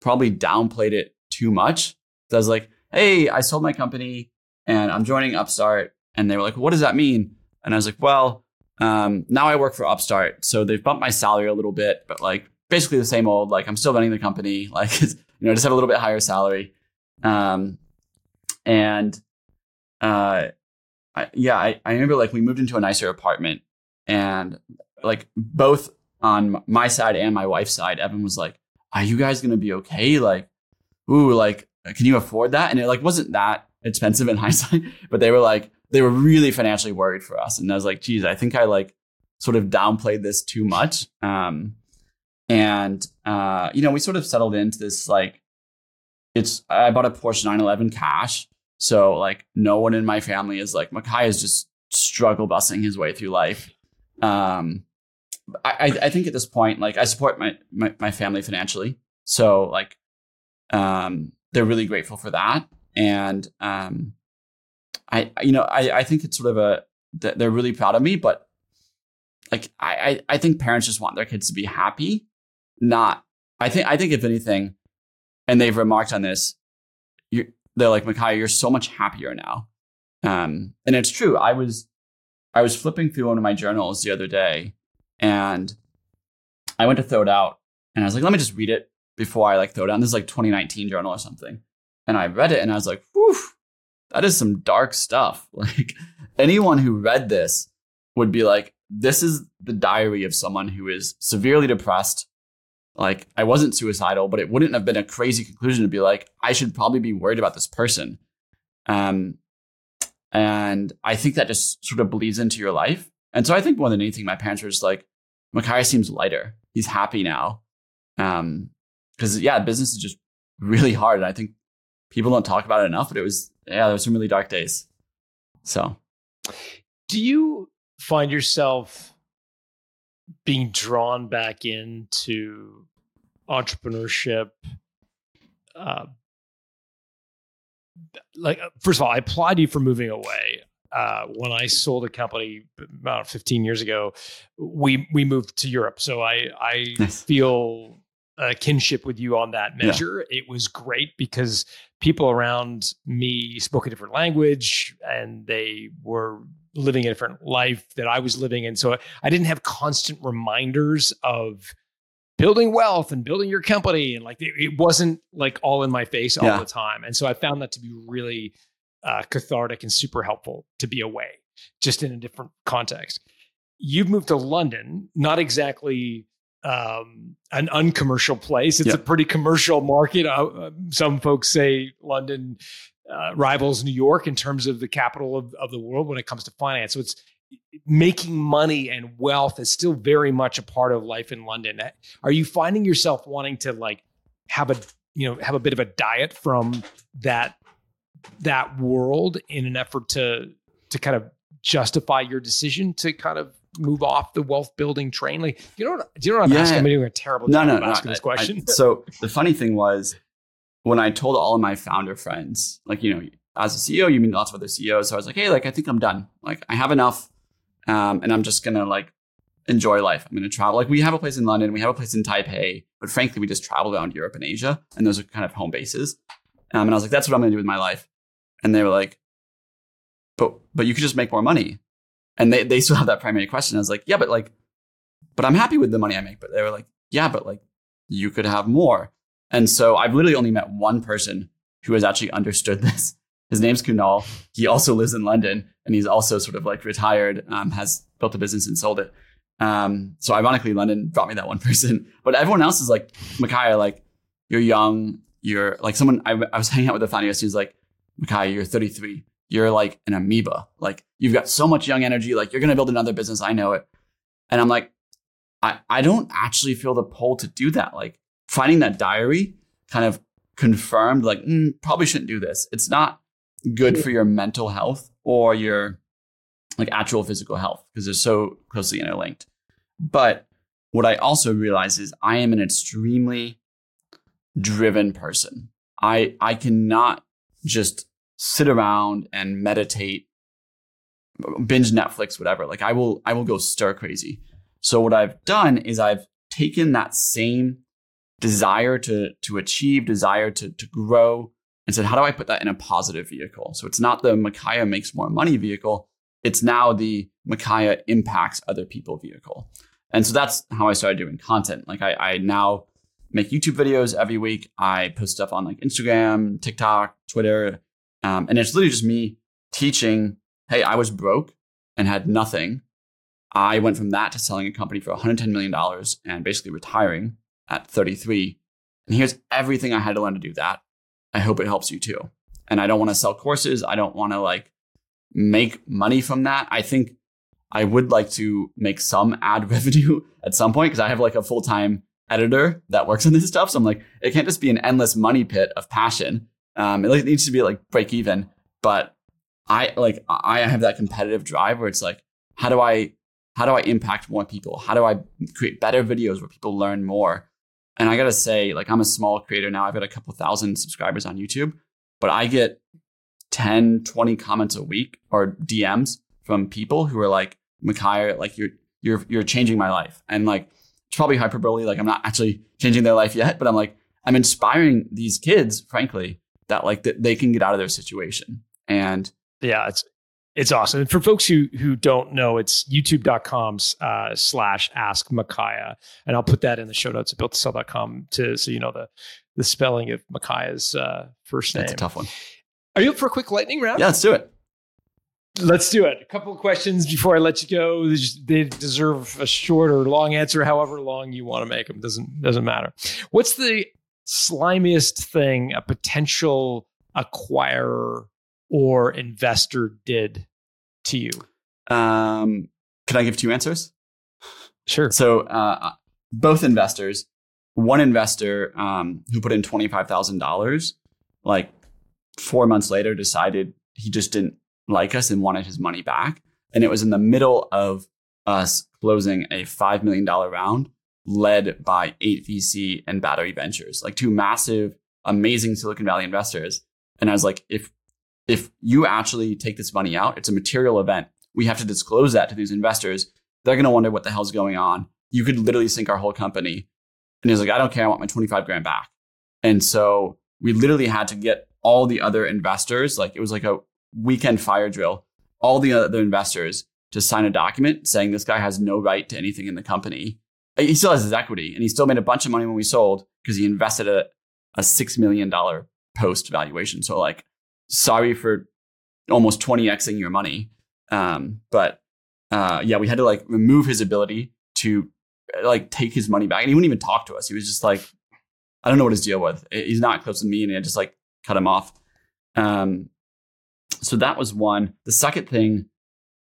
probably downplayed it too much. So I was like, hey, I sold my company and I'm joining Upstart. And they were like, what does that mean? And I was like, well, um, now I work for Upstart. So they've bumped my salary a little bit, but like basically the same old, like I'm still running the company. Like, you know, just have a little bit higher salary. Um, and, uh, I, yeah, I, I remember like we moved into a nicer apartment and like both on my side and my wife's side, Evan was like, are you guys going to be okay? Like, ooh, like, can you afford that? And it like wasn't that expensive in hindsight, but they were like, they were really financially worried for us. And I was like, geez, I think I like sort of downplayed this too much. Um, and, uh, you know, we sort of settled into this like, it's, I bought a Porsche 911 cash. So like no one in my family is like, Michia is just struggle busing his way through life. Um, I, I think at this point, like I support my, my, my family financially. So like, um, they're really grateful for that. And, um, I, you know, I, I think it's sort of a, they're really proud of me, but like, I, I think parents just want their kids to be happy. Not, I think, I think if anything, and they've remarked on this, they're like, Michia, you're so much happier now. Um, and it's true. I was, I was flipping through one of my journals the other day and I went to throw it out and I was like, let me just read it before I like throw it down. This is like 2019 journal or something. And I read it and I was like, whew, that is some dark stuff. Like anyone who read this would be like, this is the diary of someone who is severely depressed. Like I wasn't suicidal, but it wouldn't have been a crazy conclusion to be like, I should probably be worried about this person. Um, and I think that just sort of bleeds into your life. And so I think more than anything, my parents were just like, Michia seems lighter. He's happy now. Um, because yeah, business is just really hard. And I think people don't talk about it enough, but it was, yeah, there were some really dark days. So do you find yourself being drawn back into entrepreneurship? Uh, like, uh, first of all, I applaud you for moving away uh, when I sold a company about 15 years ago, we we moved to Europe. So I I nice. feel a kinship with you on that measure. Yeah. It was great because people around me spoke a different language and they were living a different life that I was living in. So I didn't have constant reminders of building wealth and building your company and like it, it wasn't like all in my face all yeah. the time. And so I found that to be really uh, cathartic and super helpful to be away, just in a different context. You've moved to London, not exactly um, an uncommercial place. It's a pretty commercial market. Uh, uh, some folks say London uh, rivals New York in terms of the capital of, of the world when it comes to finance. So it's making money and wealth is still very much a part of life in London. Are you finding yourself wanting to like have a you know have a bit of a diet from that that world in an effort to to kind of justify your decision to kind of move off the wealth building train? Like, you know, what, do you know what I'm yeah. asking? I'm doing a terrible job no, no, no, asking no, this question. I, so the funny thing was when I told all of my founder friends, like, you know, as a CEO, you meet lots of other CEOs. So I was like, hey, like, I think I'm done. Like, I have enough. Um, and I'm just going to like enjoy life. I'm going to travel. Like, we have a place in London, we have a place in Taipei, but frankly, we just travel around Europe and Asia. And those are kind of home bases. Um, and I was like, that's what I'm going to do with my life. And they were like, but but you could just make more money. And they, they still have that primary question. I was like, yeah, but like, but I'm happy with the money I make. But they were like, yeah, but like you could have more. And so I've literally only met one person who has actually understood this. His name's Kunal. He also lives in London and he's also sort of like retired, um, has built a business and sold it. Um, so ironically, London brought me that one person. But everyone else is like, Michia, like, you're young. You're like someone, I, I was hanging out with a founder yesterday. He's like, Michia, you're 33. You're like an amoeba. Like you've got so much young energy. Like you're going to build another business. I know it. And I'm like, I, I don't actually feel the pull to do that. Like finding that diary kind of confirmed, like, mm, probably shouldn't do this. It's not good for your mental health or your like actual physical health because they're so closely interlinked. But what I also realize is I am an extremely driven person. I I cannot just sit around and meditate, binge Netflix, whatever. Like I will I will go stir crazy. So what I've done is I've taken that same desire to to achieve, desire to to grow, and said, how do I put that in a positive vehicle? So it's not the Michia makes more money vehicle. It's now the Michia impacts other people vehicle. And so that's how I started doing content. Like I, I now make YouTube videos every week. I post stuff on like Instagram, TikTok, Twitter. Um, and it's literally just me teaching, hey, I was broke and had nothing. I went from that to selling a company for $110 million and basically retiring at 33. And here's everything I had to learn to do that. I hope it helps you too. And I don't want to sell courses. I don't want to like make money from that. I think I would like to make some ad revenue at some point because I have like a full time editor that works on this stuff. So I'm like, it can't just be an endless money pit of passion. Um, it needs to be like break even. But I like I have that competitive drive where it's like, how do I how do I impact more people? How do I create better videos where people learn more? And I gotta say, like I'm a small creator now. I've got a couple thousand subscribers on YouTube, but I get 10, 20 comments a week or DMs from people who are like, Michia, like you're you're you're changing my life. And like it's probably hyperbole, like I'm not actually changing their life yet, but I'm like, I'm inspiring these kids, frankly, that like that they can get out of their situation. And yeah, it's it's awesome. And for folks who who don't know, it's youtube.com uh, slash ask Michia. And I'll put that in the show notes at builttosell.com to so you know the the spelling of Michia's uh, first name. That's a tough one. Are you up for a quick lightning round? Yeah, let's do it. Let's do it. A couple of questions before I let you go. They deserve a short or long answer, however long you want to make them. Doesn't doesn't matter. What's the slimiest thing a potential acquirer or investor did to you? Um, can I give two answers? Sure. So uh, both investors, one investor um, who put in twenty five thousand dollars, like four months later, decided he just didn't like us and wanted his money back. And it was in the middle of us closing a $5 million round led by 8VC and Battery Ventures, like two massive, amazing Silicon Valley investors. And I was like, if if you actually take this money out, it's a material event. We have to disclose that to these investors. They're to wonder what the hell's going on. You could literally sink our whole company. And he's like, I don't care. I want my 25 grand back. And so we literally had to get all the other investors, like it was like a weekend fire drill, all the other investors to sign a document saying this guy has no right to anything in the company. He still has his equity and he still made a bunch of money when we sold because he invested a, a $6 million post valuation. So, like, sorry for almost 20xing your money. Um, but uh, yeah, we had to like remove his ability to like take his money back. And he wouldn't even talk to us. He was just like, I don't know what his deal was. He's not close to me. And I just like cut him off. Um, so that was one. The second thing,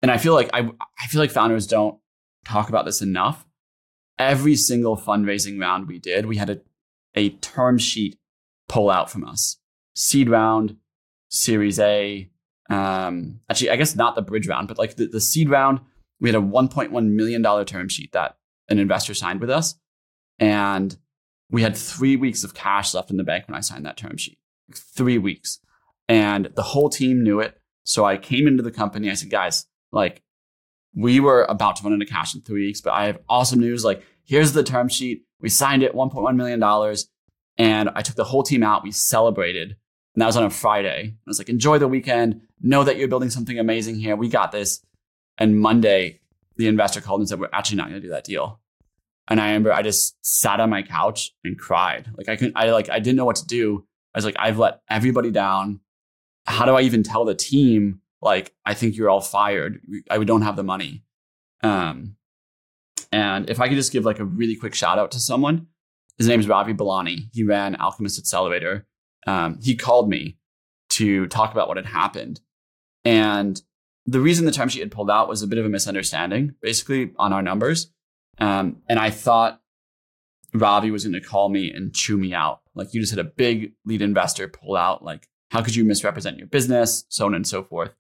and I feel like I I feel like founders don't talk about this enough. Every single fundraising round we did, we had a, a term sheet pull out from us. Seed round, Series A. Um, actually, I guess not the bridge round, but like the, the seed round, we had a $1.1 million term sheet that an investor signed with us. And we had three weeks of cash left in the bank when I signed that term sheet. Three weeks and the whole team knew it. So I came into the company. I said, guys, like we were about to run into cash in three weeks, but I have awesome news. Like here's the term sheet. We signed it, $1.1 million. And I took the whole team out. We celebrated. And that was on a Friday. I was like, enjoy the weekend. Know that you're building something amazing here. We got this. And Monday, the investor called and said, we're actually not going to do that deal. And I remember I just sat on my couch and cried. Like I couldn't, I like, I didn't know what to do. I was like, I've let everybody down how do I even tell the team like I think you're all fired? I don't have the money. Um, and if I could just give like a really quick shout out to someone, his name is Ravi Belani. He ran Alchemist Accelerator. Um, he called me to talk about what had happened, and the reason the term sheet had pulled out was a bit of a misunderstanding, basically on our numbers. Um, and I thought Ravi was going to call me and chew me out. Like you just had a big lead investor pull out like how could you misrepresent your business, so on and so forth.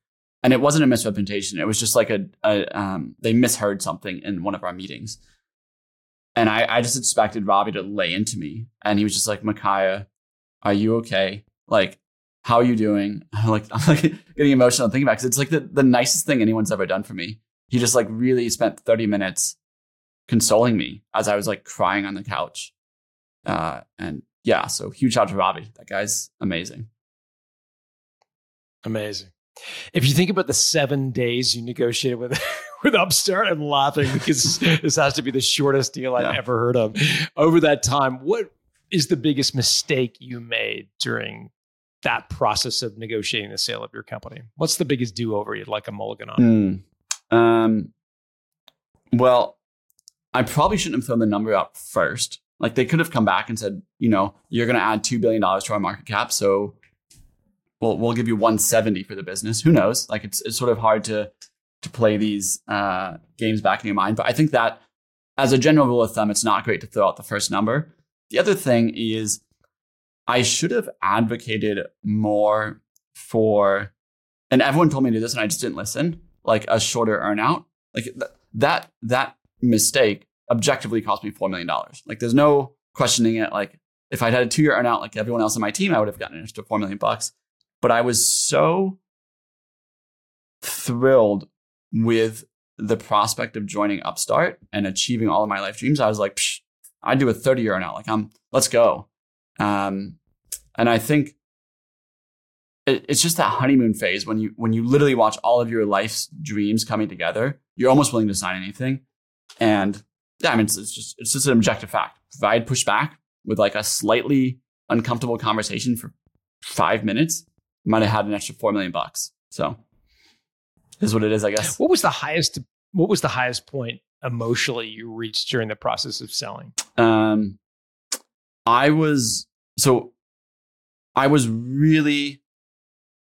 And it wasn't a misrepresentation. It was just like a, a um, they misheard something in one of our meetings. And I, I just expected Robbie to lay into me. And he was just like, Michia, are you okay? Like, how are you doing? I'm like, I'm like getting emotional thinking about it because it's like the, the nicest thing anyone's ever done for me. He just like really spent 30 minutes consoling me as I was like crying on the couch. Uh, and yeah, so huge shout out to Robbie. That guy's amazing. Amazing. If you think about the seven days you negotiated with with Upstart, I'm laughing because this has to be the shortest deal I've yeah. ever heard of. Over that time, what is the biggest mistake you made during that process of negotiating the sale of your company? What's the biggest do over you'd like a mulligan on? Mm. Um, well, I probably shouldn't have thrown the number out first. Like they could have come back and said, you know, you're going to add two billion dollars to our market cap, so we'll we'll give you 170 for the business. Who knows? Like it's it's sort of hard to to play these uh, games back in your mind. But I think that as a general rule of thumb, it's not great to throw out the first number. The other thing is I should have advocated more for, and everyone told me to do this, and I just didn't listen. Like a shorter earnout, like th- that that mistake objectively cost me four million dollars. Like there's no questioning it. Like if I'd had a two year earnout like everyone else on my team, I would have gotten an extra four million bucks. But I was so thrilled with the prospect of joining Upstart and achieving all of my life dreams. I was like, I'd do a 30 year now. Like I'm, let's go. Um, and I think it, it's just that honeymoon phase when you when you literally watch all of your life's dreams coming together. You're almost willing to sign anything, and yeah, I mean it's, it's just it's just an objective fact. If I had pushed back with like a slightly uncomfortable conversation for five minutes, I might have had an extra four million bucks. So is what it is, I guess. What was the highest? What was the highest point emotionally you reached during the process of selling? Um, I was so I was really,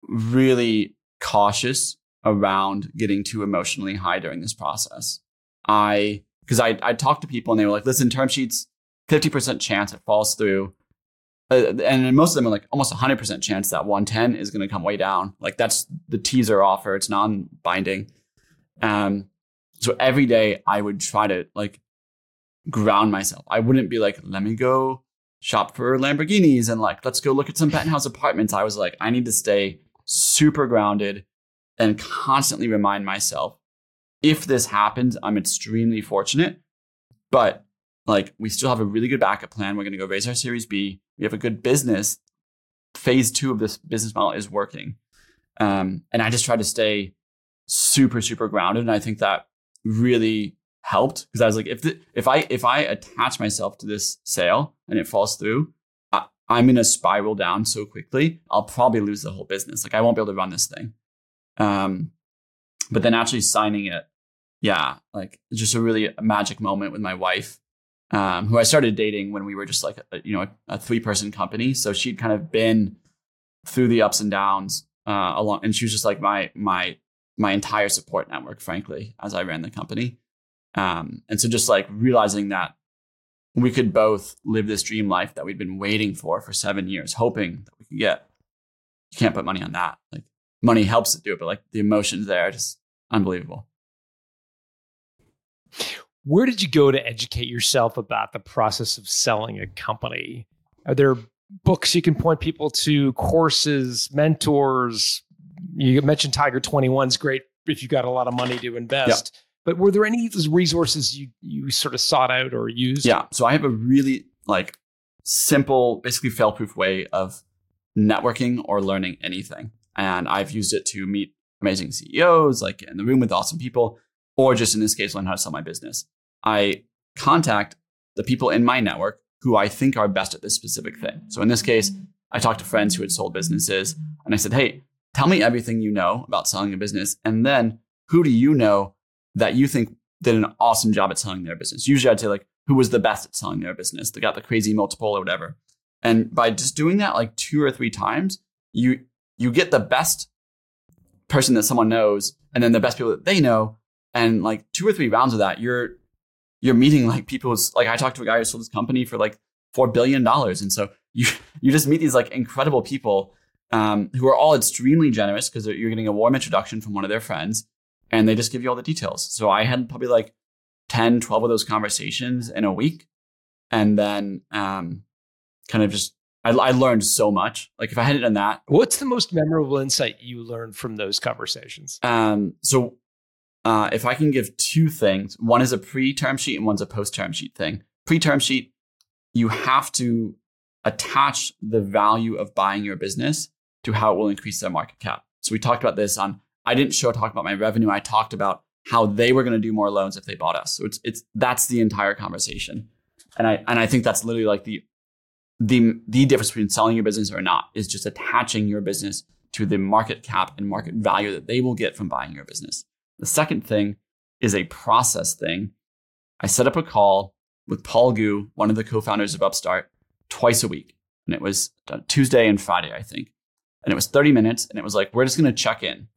really cautious around getting too emotionally high during this process. I because I I talked to people and they were like, listen, term sheets, fifty percent chance it falls through. Uh, and most of them are like almost 100% chance that 110 is going to come way down. Like that's the teaser offer. It's non-binding. Um, so every day I would try to like ground myself. I wouldn't be like, let me go shop for Lamborghinis and like, let's go look at some penthouse apartments. I was like, I need to stay super grounded and constantly remind myself if this happens, I'm extremely fortunate. But like, we still have a really good backup plan. We're going to go raise our Series B. We have a good business. Phase two of this business model is working. Um, and I just try to stay super, super grounded. And I think that really helped because I was like, if the, if I if I attach myself to this sale and it falls through, I, I'm gonna spiral down so quickly. I'll probably lose the whole business. Like I won't be able to run this thing. Um, but then actually signing it, yeah, like just a really magic moment with my wife, um, who I started dating when we were just like a, you know a, a three person company. So she'd kind of been through the ups and downs uh, along, and she was just like my my my entire support network, frankly, as I ran the company. Um, and so just like realizing that we could both live this dream life that we'd been waiting for for seven years, hoping that we could get. You can't put money on that. Like money helps to do it, but like the emotions there, are just unbelievable. Where did you go to educate yourself about the process of selling a company? Are there books you can point people to, courses, mentors? You mentioned Tiger 21 is great if you've got a lot of money to invest. But were there any resources you you sort of sought out or used? Yeah. So I have a really like simple, basically fail-proof way of networking or learning anything. And I've used it to meet amazing CEOs, like in the room with awesome people, or just in this case, learn how to sell my business. I contact the people in my network who I think are best at this specific thing. So in this case, I talked to friends who had sold businesses and I said, Hey, tell me everything you know about selling a business. And then who do you know that you think did an awesome job at selling their business. Usually I'd say like who was the best at selling their business. They got the crazy multiple or whatever. And by just doing that like two or three times, you you get the best person that someone knows and then the best people that they know. And like two or three rounds of that, you're you're meeting like people's like I talked to a guy who sold his company for like four billion dollars. And so you you just meet these like incredible people um, who are all extremely generous because you're getting a warm introduction from one of their friends and they just give you all the details. So I had probably like 10, 12 of those conversations in a week. And then um, kind of just, I, I learned so much. Like if I hadn't done that. What's the most memorable insight you learned from those conversations? Um, so uh, if I can give two things, one is a pre-term sheet and one's a post-term sheet thing. Pre-term sheet, you have to attach the value of buying your business to how it will increase their market cap. So we talked about this on. I didn't show talk about my revenue. I talked about how they were going to do more loans if they bought us. So it's it's that's the entire conversation, and I and I think that's literally like the the the difference between selling your business or not is just attaching your business to the market cap and market value that they will get from buying your business. The second thing is a process thing. I set up a call with Paul Gu, one of the co-founders of Upstart, twice a week. And it was uh, Tuesday and Friday, I think. And it was 30 minutes. And it was like, we're just going to check in.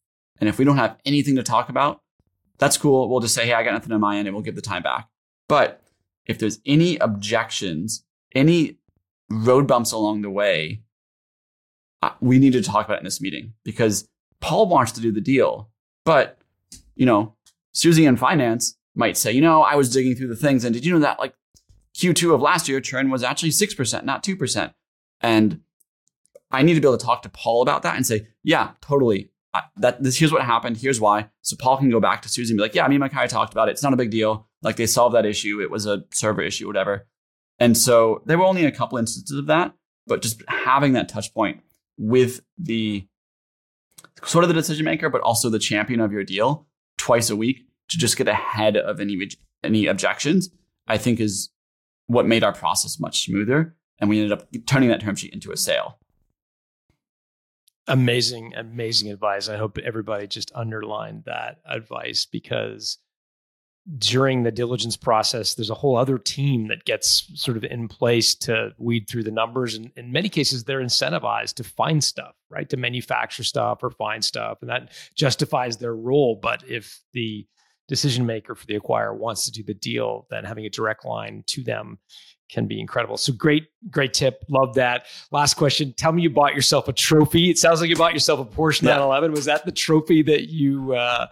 And if we don't have anything to talk about, that's cool. We'll just say, hey, I got nothing on my end and we'll give the time back. But if there's any objections, any road bumps along the way, we need to talk about it in this meeting because Paul wants to do the deal. But you know, Susie in finance might say, you know, I was digging through the things and did you know that like Q2 of last year churn was actually 6%, not 2%. And I need to be able to talk to Paul about that and say, yeah, totally. I, that this here's what happened. Here's why. So Paul can go back to Susie and be like, yeah, me and my guy talked about it. It's not a big deal. Like they solved that issue. It was a server issue, whatever. And so there were only a couple instances of that, but just having that touch point with the sort of the decision maker, but also the champion of your deal twice a week to just get ahead of any any objections, I think is what made our process much smoother. And we ended up turning that term sheet into a sale. Amazing, amazing advice. I hope everybody just underlined that advice because during the diligence process, there's a whole other team that gets sort of in place to weed through the numbers. And in many cases, they're incentivized to find stuff, right? To manufacture stuff or find stuff. And that justifies their role. But if the decision maker for the acquirer wants to do the deal, then having a direct line to them can be incredible. So great, great tip. Love that. Last question. Tell me you bought yourself a trophy. It sounds like you bought yourself a Porsche 911. Was that the trophy that you uh,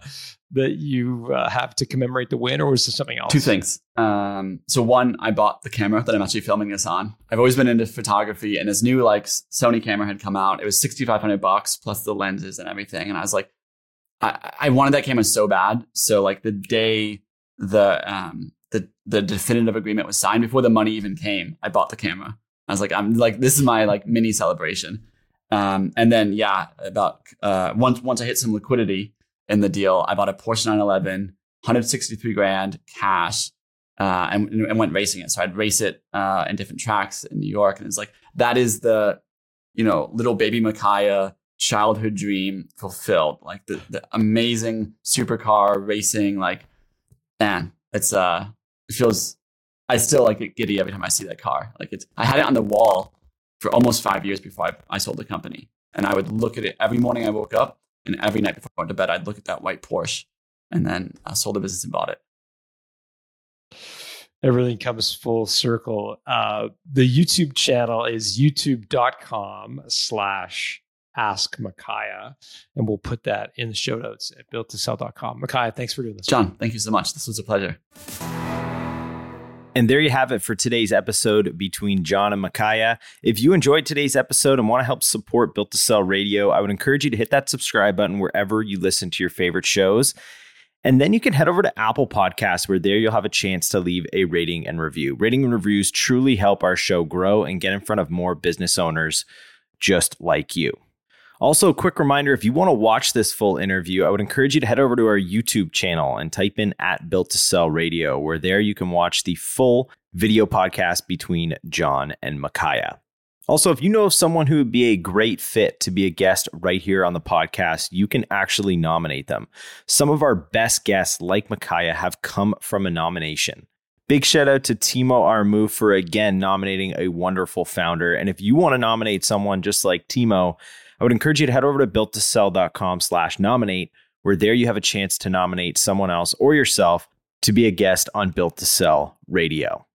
that you uh, have to commemorate the win, or was there something else? Two things. Um, so one, I bought the camera that I'm actually filming this on. I've always been into photography, and this new like Sony camera had come out. It was 6,500 bucks plus the lenses and everything, and I was like, I, I wanted that camera so bad. So like the day the um the the definitive agreement was signed before the money even came, I bought the camera. I was like, I'm like, this is my like mini celebration. Um, and then yeah, about uh, once once I hit some liquidity, in the deal. I bought a Porsche 911, 163 grand cash, uh, and, and went racing it. So I'd race it uh, in different tracks in New York, and it's like that is the, you know, little baby Michia childhood dream fulfilled. Like the the amazing supercar racing. Like, man, it's uh, it feels. I still like get giddy every time I see that car. Like it's. I had it on the wall for almost five years before I, I sold the company, and I would look at it every morning I woke up and every night before I went to bed, I'd look at that white Porsche and then I sold the business and bought it. Everything comes full circle. Uh, the YouTube channel is youtube.com slash ask Michia. And we'll put that in the show notes at builttosell.com. Michia, thanks for doing this. John, thank you so much. This was a pleasure. And there you have it for today's episode between John and Michia. If you enjoyed today's episode and want to help support Built to Sell Radio, I would encourage you to hit that subscribe button wherever you listen to your favorite shows. And then you can head over to Apple Podcasts, where there you'll have a chance to leave a rating and review. Rating and reviews truly help our show grow and get in front of more business owners just like you. Also, a quick reminder if you want to watch this full interview, I would encourage you to head over to our YouTube channel and type in at Built to Sell Radio, where there you can watch the full video podcast between John and Michia. Also, if you know of someone who would be a great fit to be a guest right here on the podcast, you can actually nominate them. Some of our best guests, like Michia, have come from a nomination. Big shout out to Timo Armu for again nominating a wonderful founder. And if you want to nominate someone just like Timo, I would encourage you to head over to builttosell.com slash nominate, where there you have a chance to nominate someone else or yourself to be a guest on Built to Sell Radio.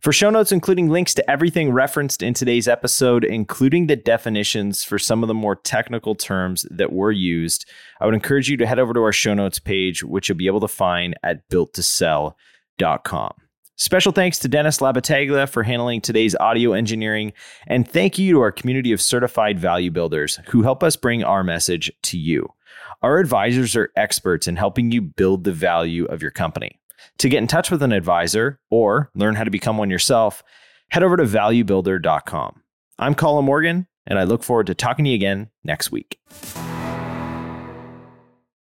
For show notes, including links to everything referenced in today's episode, including the definitions for some of the more technical terms that were used, I would encourage you to head over to our show notes page, which you'll be able to find at builttosell.com. Special thanks to Dennis Labataglia for handling today's audio engineering, and thank you to our community of certified value builders who help us bring our message to you. Our advisors are experts in helping you build the value of your company. To get in touch with an advisor or learn how to become one yourself, head over to valuebuilder.com. I'm Colin Morgan, and I look forward to talking to you again next week.